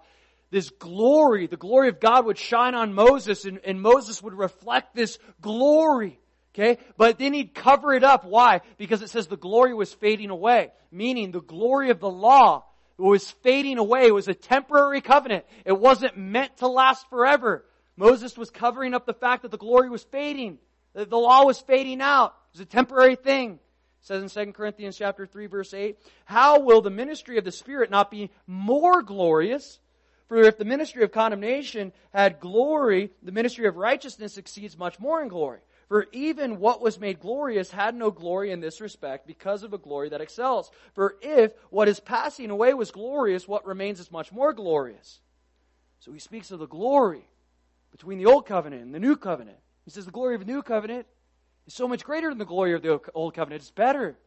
this glory, the glory of God would shine on Moses and, and Moses would reflect this glory. Okay? But then he'd cover it up. Why? Because it says the glory was fading away. Meaning the glory of the law was fading away. It was a temporary covenant. It wasn't meant to last forever. Moses was covering up the fact that the glory was fading. That the law was fading out. It was a temporary thing. It says in 2 Corinthians chapter 3 verse 8, How will the ministry of the Spirit not be more glorious? For if the ministry of condemnation had glory, the ministry of righteousness exceeds much more in glory. For even what was made glorious had no glory in this respect because of a glory that excels. For if what is passing away was glorious, what remains is much more glorious. So he speaks of the glory between the old covenant and the new covenant. He says the glory of the new covenant is so much greater than the glory of the old covenant. It's better.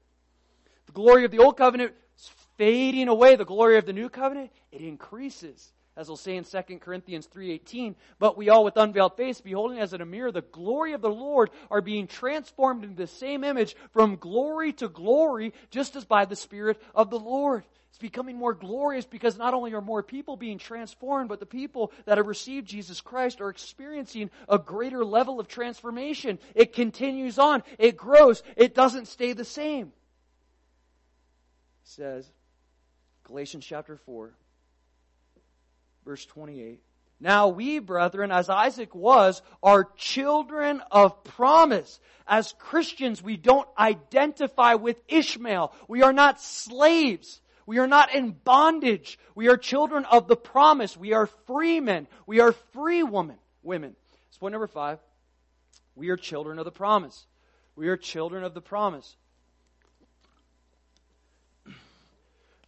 The glory of the old covenant is fading away. The glory of the new covenant, it increases as we'll say in 2 Corinthians 3.18, but we all with unveiled face, beholding as in a mirror the glory of the Lord, are being transformed into the same image from glory to glory, just as by the Spirit of the Lord. It's becoming more glorious because not only are more people being transformed, but the people that have received Jesus Christ are experiencing a greater level of transformation. It continues on. It grows. It doesn't stay the same. It says, Galatians chapter 4, verse 28. Now we, brethren, as Isaac was, are children of promise. As Christians, we don't identify with Ishmael. We are not slaves. We are not in bondage. We are children of the promise. We are free men. We are free women, women. That's point number five. We are children of the promise. We are children of the promise.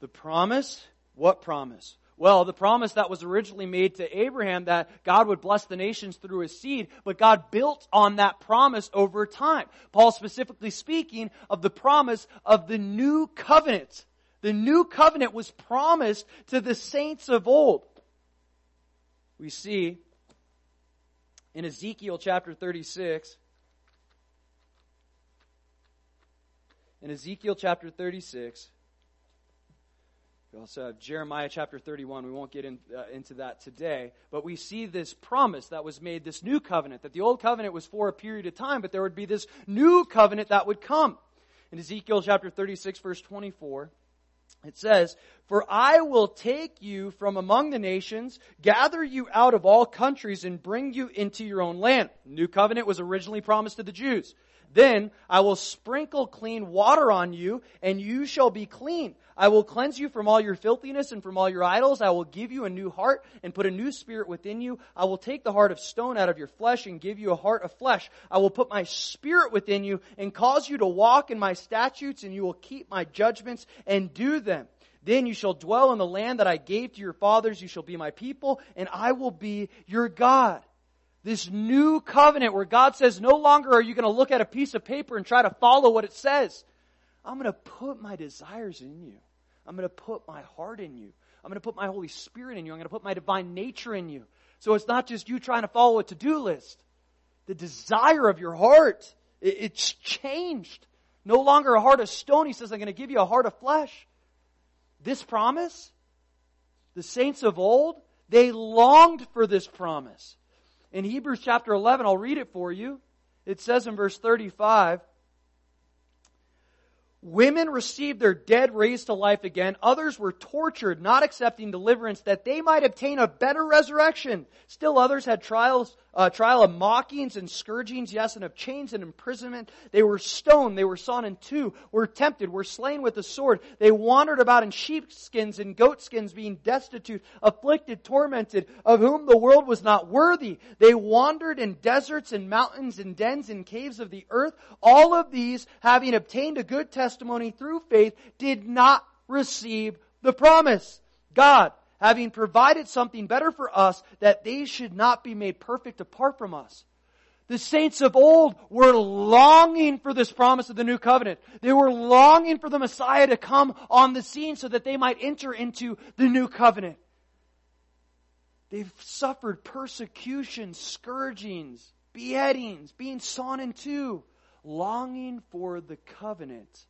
The promise, what promise? Well, the promise that was originally made to Abraham that God would bless the nations through his seed, but God built on that promise over time. Paul specifically speaking of the promise of the new covenant. The new covenant was promised to the saints of old. We see in Ezekiel chapter 36, in Ezekiel chapter 36, We also have Jeremiah chapter 31. We won't get in, uh, into that today. But we see this promise that was made, this new covenant, that the old covenant was for a period of time, but there would be this new covenant that would come. In Ezekiel chapter 36, verse 24, it says, For I will take you from among the nations, gather you out of all countries, and bring you into your own land. New covenant was originally promised to the Jews. Then I will sprinkle clean water on you, and you shall be clean. I will cleanse you from all your filthiness and from all your idols. I will give you a new heart and put a new spirit within you. I will take the heart of stone out of your flesh and give you a heart of flesh. I will put my spirit within you and cause you to walk in my statutes, and you will keep my judgments and do them. Then you shall dwell in the land that I gave to your fathers. You shall be my people, and I will be your God. This new covenant where God says, no longer are you going to look at a piece of paper and try to follow what it says. I'm going to put my desires in you. I'm going to put my heart in you. I'm going to put my Holy Spirit in you. I'm going to put my divine nature in you. So it's not just you trying to follow a to-do list. The desire of your heart, it's changed. No longer a heart of stone. He says, I'm going to give you a heart of flesh. This promise, the saints of old, they longed for this promise. In Hebrews chapter 11, I'll read it for you. It says in verse 35, Women received their dead raised to life again. Others were tortured, not accepting deliverance, that they might obtain a better resurrection. Still others had trials, uh, trial of mockings and scourgings, yes, and of chains and imprisonment. They were stoned, they were sawn in two, were tempted, were slain with the sword. They wandered about in sheepskins and goatskins, being destitute, afflicted, tormented, of whom the world was not worthy. They wandered in deserts and mountains and dens and caves of the earth. All of these, having obtained a good testimony through faith, did not receive the promise. God, having provided something better for us, that they should not be made perfect apart from us. The saints of old were longing for this promise of the new covenant. They were longing for the Messiah to come on the scene so that they might enter into the new covenant. They've suffered persecution, scourgings, beheadings, being sawn in two, longing for the covenant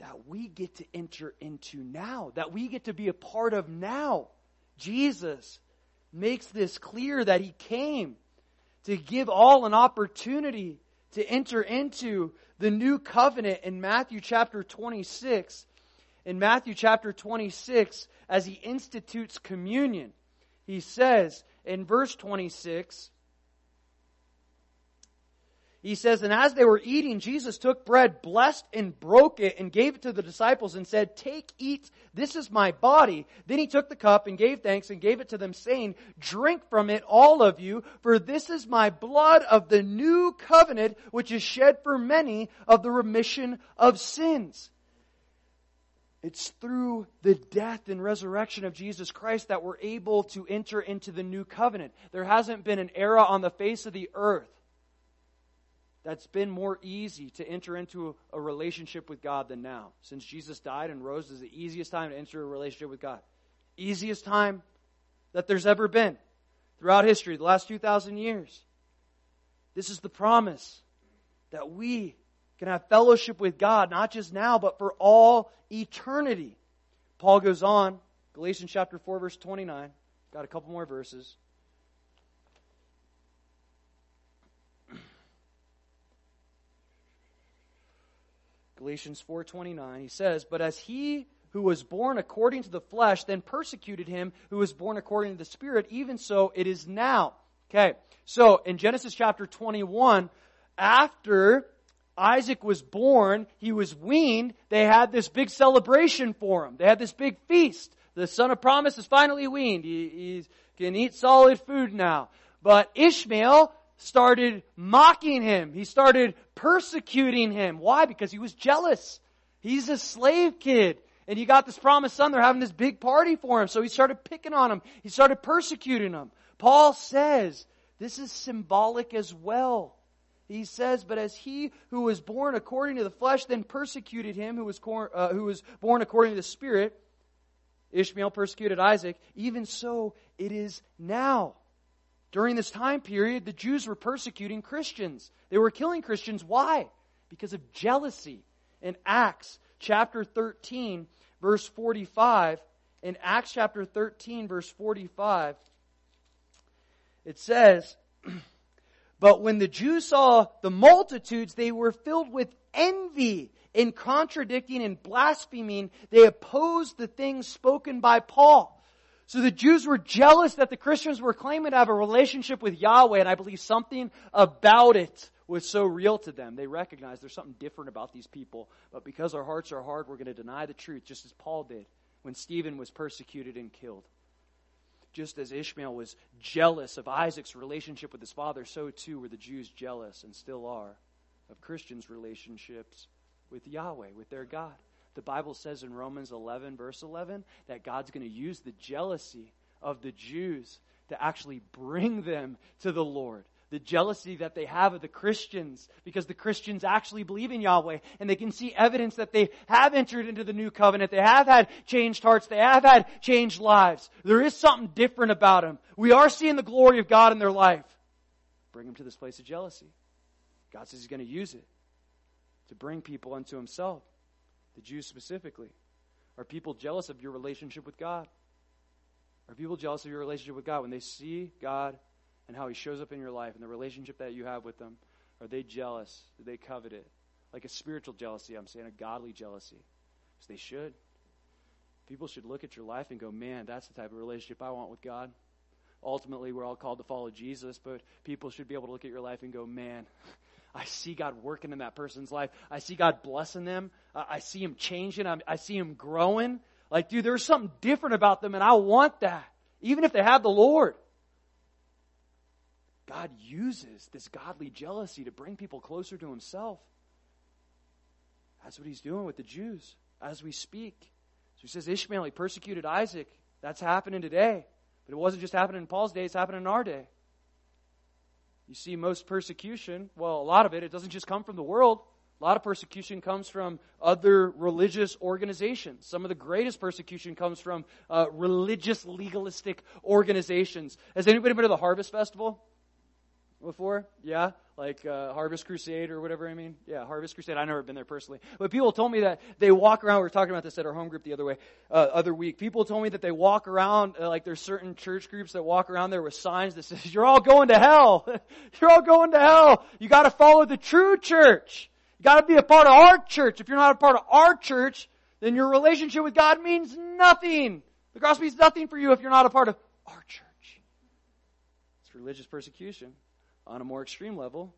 that we get to enter into now, that we get to be a part of now. Jesus makes this clear that He came to give all an opportunity to enter into the new covenant in Matthew chapter 26. In Matthew chapter 26, as He institutes communion, He says in verse 26, he says, And as they were eating, Jesus took bread, blessed and broke it, and gave it to the disciples and said, Take, eat, this is my body. Then he took the cup and gave thanks and gave it to them, saying, Drink from it, all of you, for this is my blood of the new covenant, which is shed for many of the remission of sins. It's through the death and resurrection of Jesus Christ that we're able to enter into the new covenant. There hasn't been an era on the face of the earth that's been more easy to enter into a relationship with God than now. Since Jesus died and rose is the easiest time to enter a relationship with God. Easiest time that there's ever been throughout history, the last 2,000 years. This is the promise that we can have fellowship with God, not just now, but for all eternity. Paul goes on, Galatians chapter 4, verse 29. Got a couple more verses. Galatians 4:29 he says, "But as he who was born according to the flesh then persecuted him who was born according to the spirit, even so it is now." Okay. So, in Genesis chapter 21, after Isaac was born, he was weaned, they had this big celebration for him. They had this big feast. The son of promise is finally weaned. He, can eat solid food now. But Ishmael started mocking him. He started persecuting him. Why? Because he was jealous. He's a slave kid. And you got this promised son, they're having this big party for him. So he started picking on him. He started persecuting him. Paul says, this is symbolic as well. He says, but as he who was born according to the flesh then persecuted him who was, uh, who was born according to the spirit, Ishmael persecuted Isaac, even so it is now. During this time period, the Jews were persecuting Christians. They were killing Christians. Why? Because of jealousy. In Acts chapter 13, verse 45, in Acts chapter 13, verse 45, it says, *clears throat* But when the Jews saw the multitudes, they were filled with envy. In contradicting and blaspheming, they opposed the things spoken by Paul. So the Jews were jealous that the Christians were claiming to have a relationship with Yahweh, and I believe something about it was so real to them. They recognized there's something different about these people, but because our hearts are hard, we're going to deny the truth, just as Paul did when Stephen was persecuted and killed. Just as Ishmael was jealous of Isaac's relationship with his father, so too were the Jews jealous, and still are, of Christians' relationships with Yahweh, with their God. The Bible says in Romans 11, verse 11, that God's going to use the jealousy of the Jews to actually bring them to the Lord. The jealousy that they have of the Christians because the Christians actually believe in Yahweh and they can see evidence that they have entered into the new covenant. They have had changed hearts. They have had changed lives. There is something different about them. We are seeing the glory of God in their life. Bring them to this place of jealousy. God says He's going to use it to bring people unto Himself the Jews specifically? Are people jealous of your relationship with God? Are people jealous of your relationship with God when they see God and how He shows up in your life and the relationship that you have with them? Are they jealous? Do they covet it? Like a spiritual jealousy, I'm saying a godly jealousy. Because they should. People should look at your life and go, man, that's the type of relationship I want with God. Ultimately, we're all called to follow Jesus, but people should be able to look at your life and go, man, I see God working in that person's life. I see God blessing them. I see Him changing. I see Him growing. Like, dude, there's something different about them, and I want that. Even if they have the Lord. God uses this godly jealousy to bring people closer to Himself. That's what He's doing with the Jews as we speak. So He says, Ishmael, he persecuted Isaac. That's happening today. But it wasn't just happening in Paul's day, it's happening in our day. You see, most persecution, well, a lot of it, it doesn't just come from the world. A lot of persecution comes from other religious organizations. Some of the greatest persecution comes from uh, religious legalistic organizations. Has anybody been to the Harvest Festival? Before? Yeah? Like uh, Harvest Crusade or whatever I mean? Yeah, Harvest Crusade. I've never been there personally. But people told me that they walk around. We were talking about this at our home group the other way, uh, other week. People told me that they walk around, uh, like there's certain church groups that walk around there with signs that says, you're all going to hell. *laughs* you're all going to hell. You gotta follow the true church. You gotta be a part of our church. If you're not a part of our church, then your relationship with God means nothing. The cross means nothing for you if you're not a part of our church. It's religious persecution. On a more extreme level,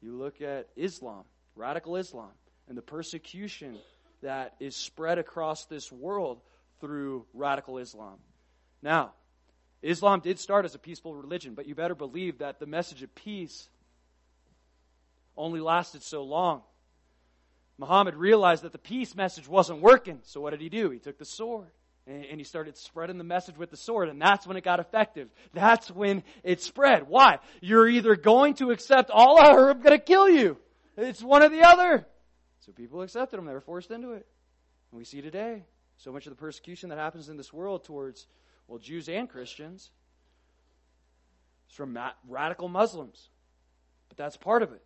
you look at Islam, radical Islam, and the persecution that is spread across this world through radical Islam. Now, Islam did start as a peaceful religion, but you better believe that the message of peace only lasted so long. Muhammad realized that the peace message wasn't working, so what did he do? He took the sword. And he started spreading the message with the sword, and that's when it got effective. That's when it spread. Why? You're either going to accept Allah or I'm going to kill you. It's one or the other. So people accepted him. They were forced into it. And we see today so much of the persecution that happens in this world towards, well, Jews and Christians is from radical Muslims. But that's part of it.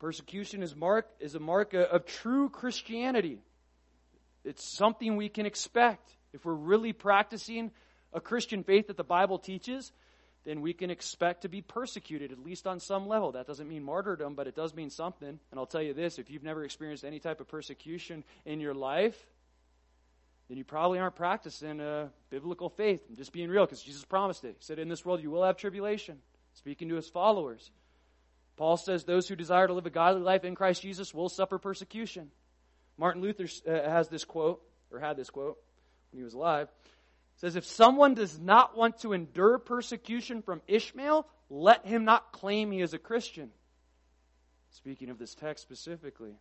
Persecution is, mark, is a mark of true Christianity. It's something we can expect. If we're really practicing a Christian faith that the Bible teaches, then we can expect to be persecuted, at least on some level. That doesn't mean martyrdom, but it does mean something. And I'll tell you this if you've never experienced any type of persecution in your life, then you probably aren't practicing a biblical faith. I'm just being real because Jesus promised it. He said, In this world you will have tribulation, speaking to his followers. Paul says, Those who desire to live a godly life in Christ Jesus will suffer persecution. Martin Luther uh, has this quote, or had this quote when he was alive, says, If someone does not want to endure persecution from Ishmael, let him not claim he is a Christian. Speaking of this text specifically.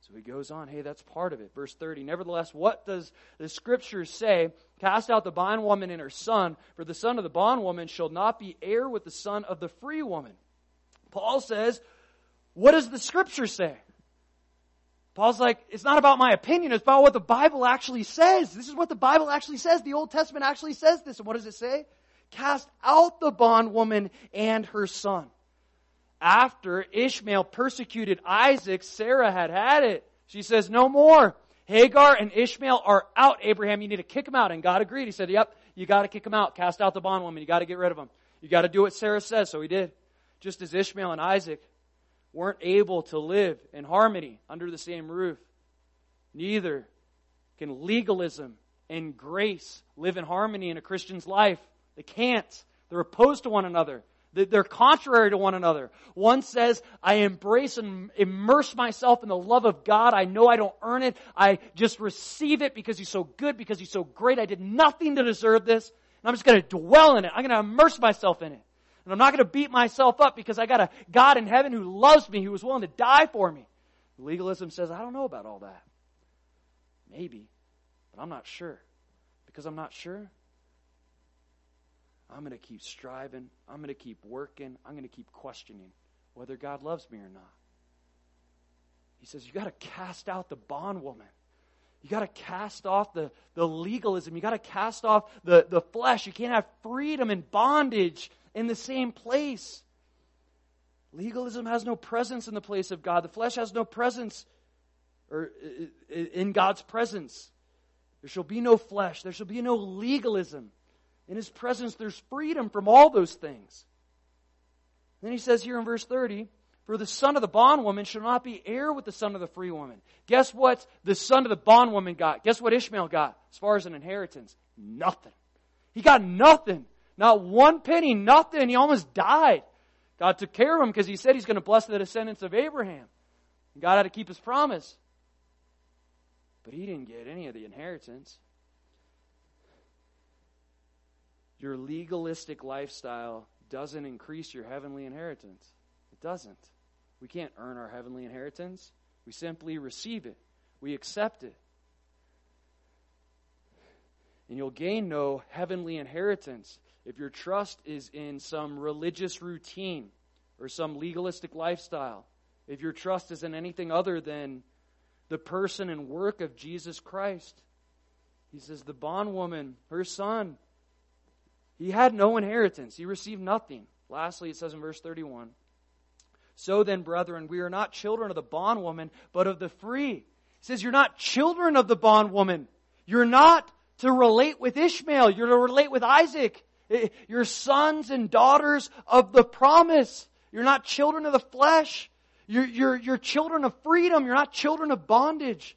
So he goes on, hey, that's part of it. Verse 30. Nevertheless, what does the scripture say? Cast out the bondwoman and her son, for the son of the bondwoman shall not be heir with the son of the free woman. Paul says, what does the scripture say? Paul's like, it's not about my opinion, it's about what the Bible actually says. This is what the Bible actually says. The Old Testament actually says this. And what does it say? Cast out the bondwoman and her son. After Ishmael persecuted Isaac, Sarah had had it. She says, no more. Hagar and Ishmael are out, Abraham. You need to kick them out. And God agreed. He said, Yep, you got to kick them out. Cast out the bondwoman. You got to get rid of them. You got to do what Sarah says. So he did. Just as Ishmael and Isaac weren't able to live in harmony under the same roof, neither can legalism and grace live in harmony in a Christian's life. They can't. They're opposed to one another. They're contrary to one another. One says, I embrace and immerse myself in the love of God. I know I don't earn it. I just receive it because He's so good, because He's so great. I did nothing to deserve this. And I'm just going to dwell in it. I'm going to immerse myself in it. And I'm not going to beat myself up because I got a God in heaven who loves me, who was willing to die for me. Legalism says, I don't know about all that. Maybe, but I'm not sure. Because I'm not sure, I'm going to keep striving. I'm going to keep working. I'm going to keep questioning whether God loves me or not. He says, You got to cast out the bondwoman. You got to cast off the, the legalism. You got to cast off the, the flesh. You can't have freedom and bondage in the same place. Legalism has no presence in the place of God. The flesh has no presence or in God's presence. There shall be no flesh. There shall be no legalism. In His presence, there's freedom from all those things. Then he says here in verse 30, for the son of the bondwoman shall not be heir with the son of the free woman. Guess what the son of the bondwoman got? Guess what Ishmael got as far as an inheritance? Nothing. He got nothing. Not one penny, nothing. He almost died. God took care of him because he said he's going to bless the descendants of Abraham. God had to keep his promise. But he didn't get any of the inheritance. Your legalistic lifestyle doesn't increase your heavenly inheritance. It doesn't. We can't earn our heavenly inheritance. We simply receive it, we accept it. And you'll gain no heavenly inheritance if your trust is in some religious routine or some legalistic lifestyle. If your trust is in anything other than the person and work of Jesus Christ. He says, the bondwoman, her son, he had no inheritance. He received nothing. Lastly, it says in verse 31 So then, brethren, we are not children of the bondwoman, but of the free. He says, You're not children of the bondwoman. You're not to relate with Ishmael. You're to relate with Isaac. Eh, eh, you're sons and daughters of the promise. You're not children of the flesh. You're, you're, you're children of freedom. You're not children of bondage.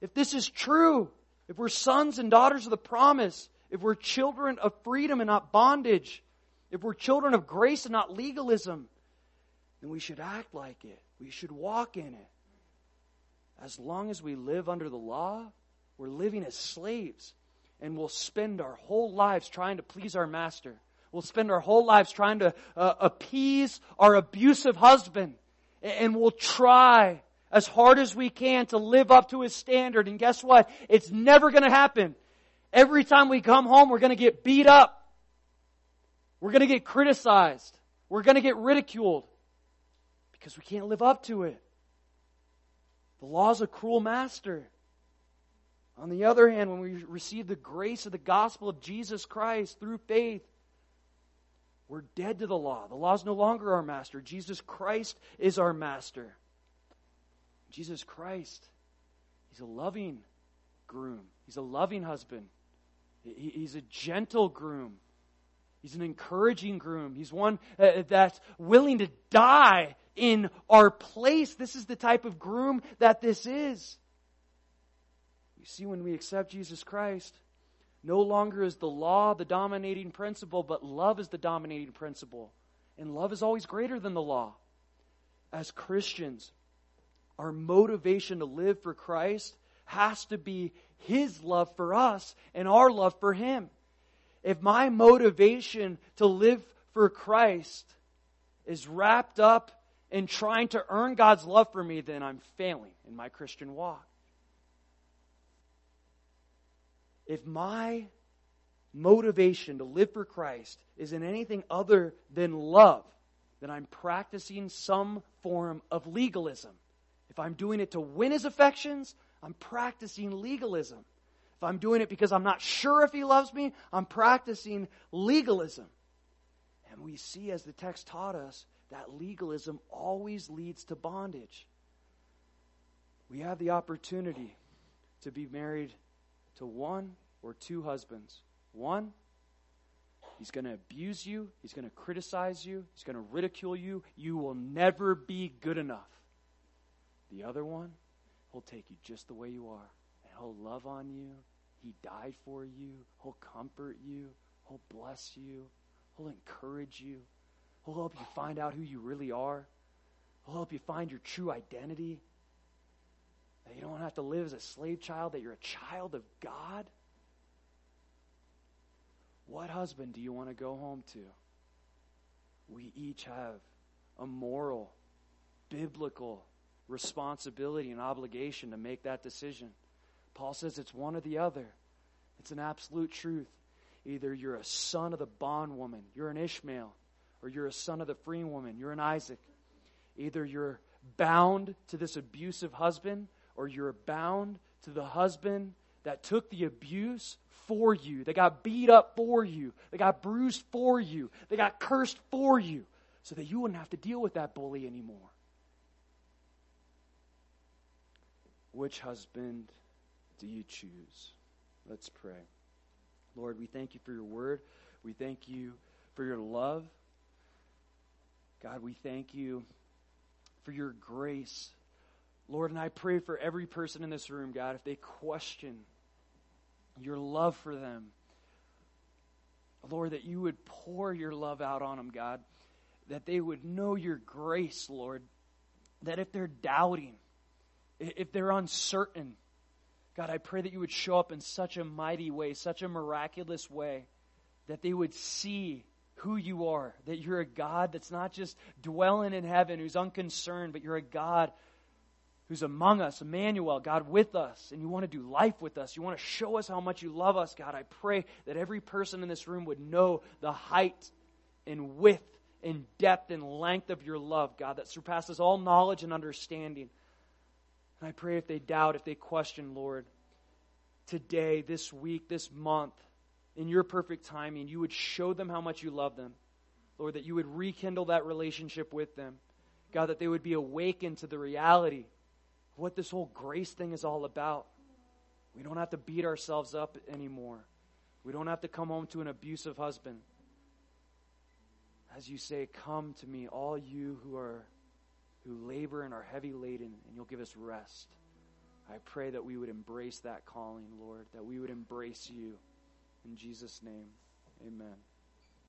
If this is true, if we're sons and daughters of the promise, if we're children of freedom and not bondage, if we're children of grace and not legalism, then we should act like it. We should walk in it. As long as we live under the law, we're living as slaves. And we'll spend our whole lives trying to please our master. We'll spend our whole lives trying to uh, appease our abusive husband and we'll try as hard as we can to live up to his standard. And guess what? It's never going to happen. Every time we come home, we're going to get beat up. We're going to get criticized. We're going to get ridiculed because we can't live up to it. The law's a cruel master. On the other hand, when we receive the grace of the gospel of Jesus Christ through faith, we're dead to the law. The law is no longer our master. Jesus Christ is our master. Jesus Christ, He's a loving groom, He's a loving husband, He's a gentle groom. He's an encouraging groom. He's one uh, that's willing to die in our place. This is the type of groom that this is. You see, when we accept Jesus Christ, no longer is the law the dominating principle, but love is the dominating principle. And love is always greater than the law. As Christians, our motivation to live for Christ has to be His love for us and our love for Him. If my motivation to live for Christ is wrapped up in trying to earn God's love for me, then I'm failing in my Christian walk. If my motivation to live for Christ is in anything other than love, then I'm practicing some form of legalism. If I'm doing it to win his affections, I'm practicing legalism. If I'm doing it because I'm not sure if he loves me, I'm practicing legalism. And we see, as the text taught us, that legalism always leads to bondage. We have the opportunity to be married to one or two husbands. One, he's going to abuse you, he's going to criticize you, he's going to ridicule you. You will never be good enough. The other one, he'll take you just the way you are, and he'll love on you. He died for you, he'll comfort you, he'll bless you, he'll encourage you, he'll help you find out who you really are, he'll help you find your true identity. That you don't have to live as a slave child, that you're a child of God. What husband do you want to go home to? We each have a moral, biblical responsibility and obligation to make that decision. Paul says it's one or the other. It's an absolute truth. Either you're a son of the bondwoman, you're an Ishmael, or you're a son of the free woman, you're an Isaac. Either you're bound to this abusive husband, or you're bound to the husband that took the abuse for you. They got beat up for you. They got bruised for you. They got cursed for you so that you wouldn't have to deal with that bully anymore. Which husband do you choose? Let's pray. Lord, we thank you for your word. We thank you for your love. God, we thank you for your grace. Lord, and I pray for every person in this room, God, if they question your love for them. Lord, that you would pour your love out on them, God. That they would know your grace, Lord. That if they're doubting, if they're uncertain, God, I pray that you would show up in such a mighty way, such a miraculous way, that they would see who you are, that you're a God that's not just dwelling in heaven, who's unconcerned, but you're a God who's among us, Emmanuel, God with us, and you want to do life with us. You want to show us how much you love us, God. I pray that every person in this room would know the height and width and depth and length of your love, God, that surpasses all knowledge and understanding. And I pray if they doubt, if they question, Lord, today, this week, this month, in your perfect timing, you would show them how much you love them. Lord, that you would rekindle that relationship with them. God, that they would be awakened to the reality what this whole grace thing is all about. We don't have to beat ourselves up anymore. We don't have to come home to an abusive husband. As you say, come to me, all you who are who labor and are heavy laden, and you'll give us rest. I pray that we would embrace that calling, Lord, that we would embrace you. In Jesus' name, amen.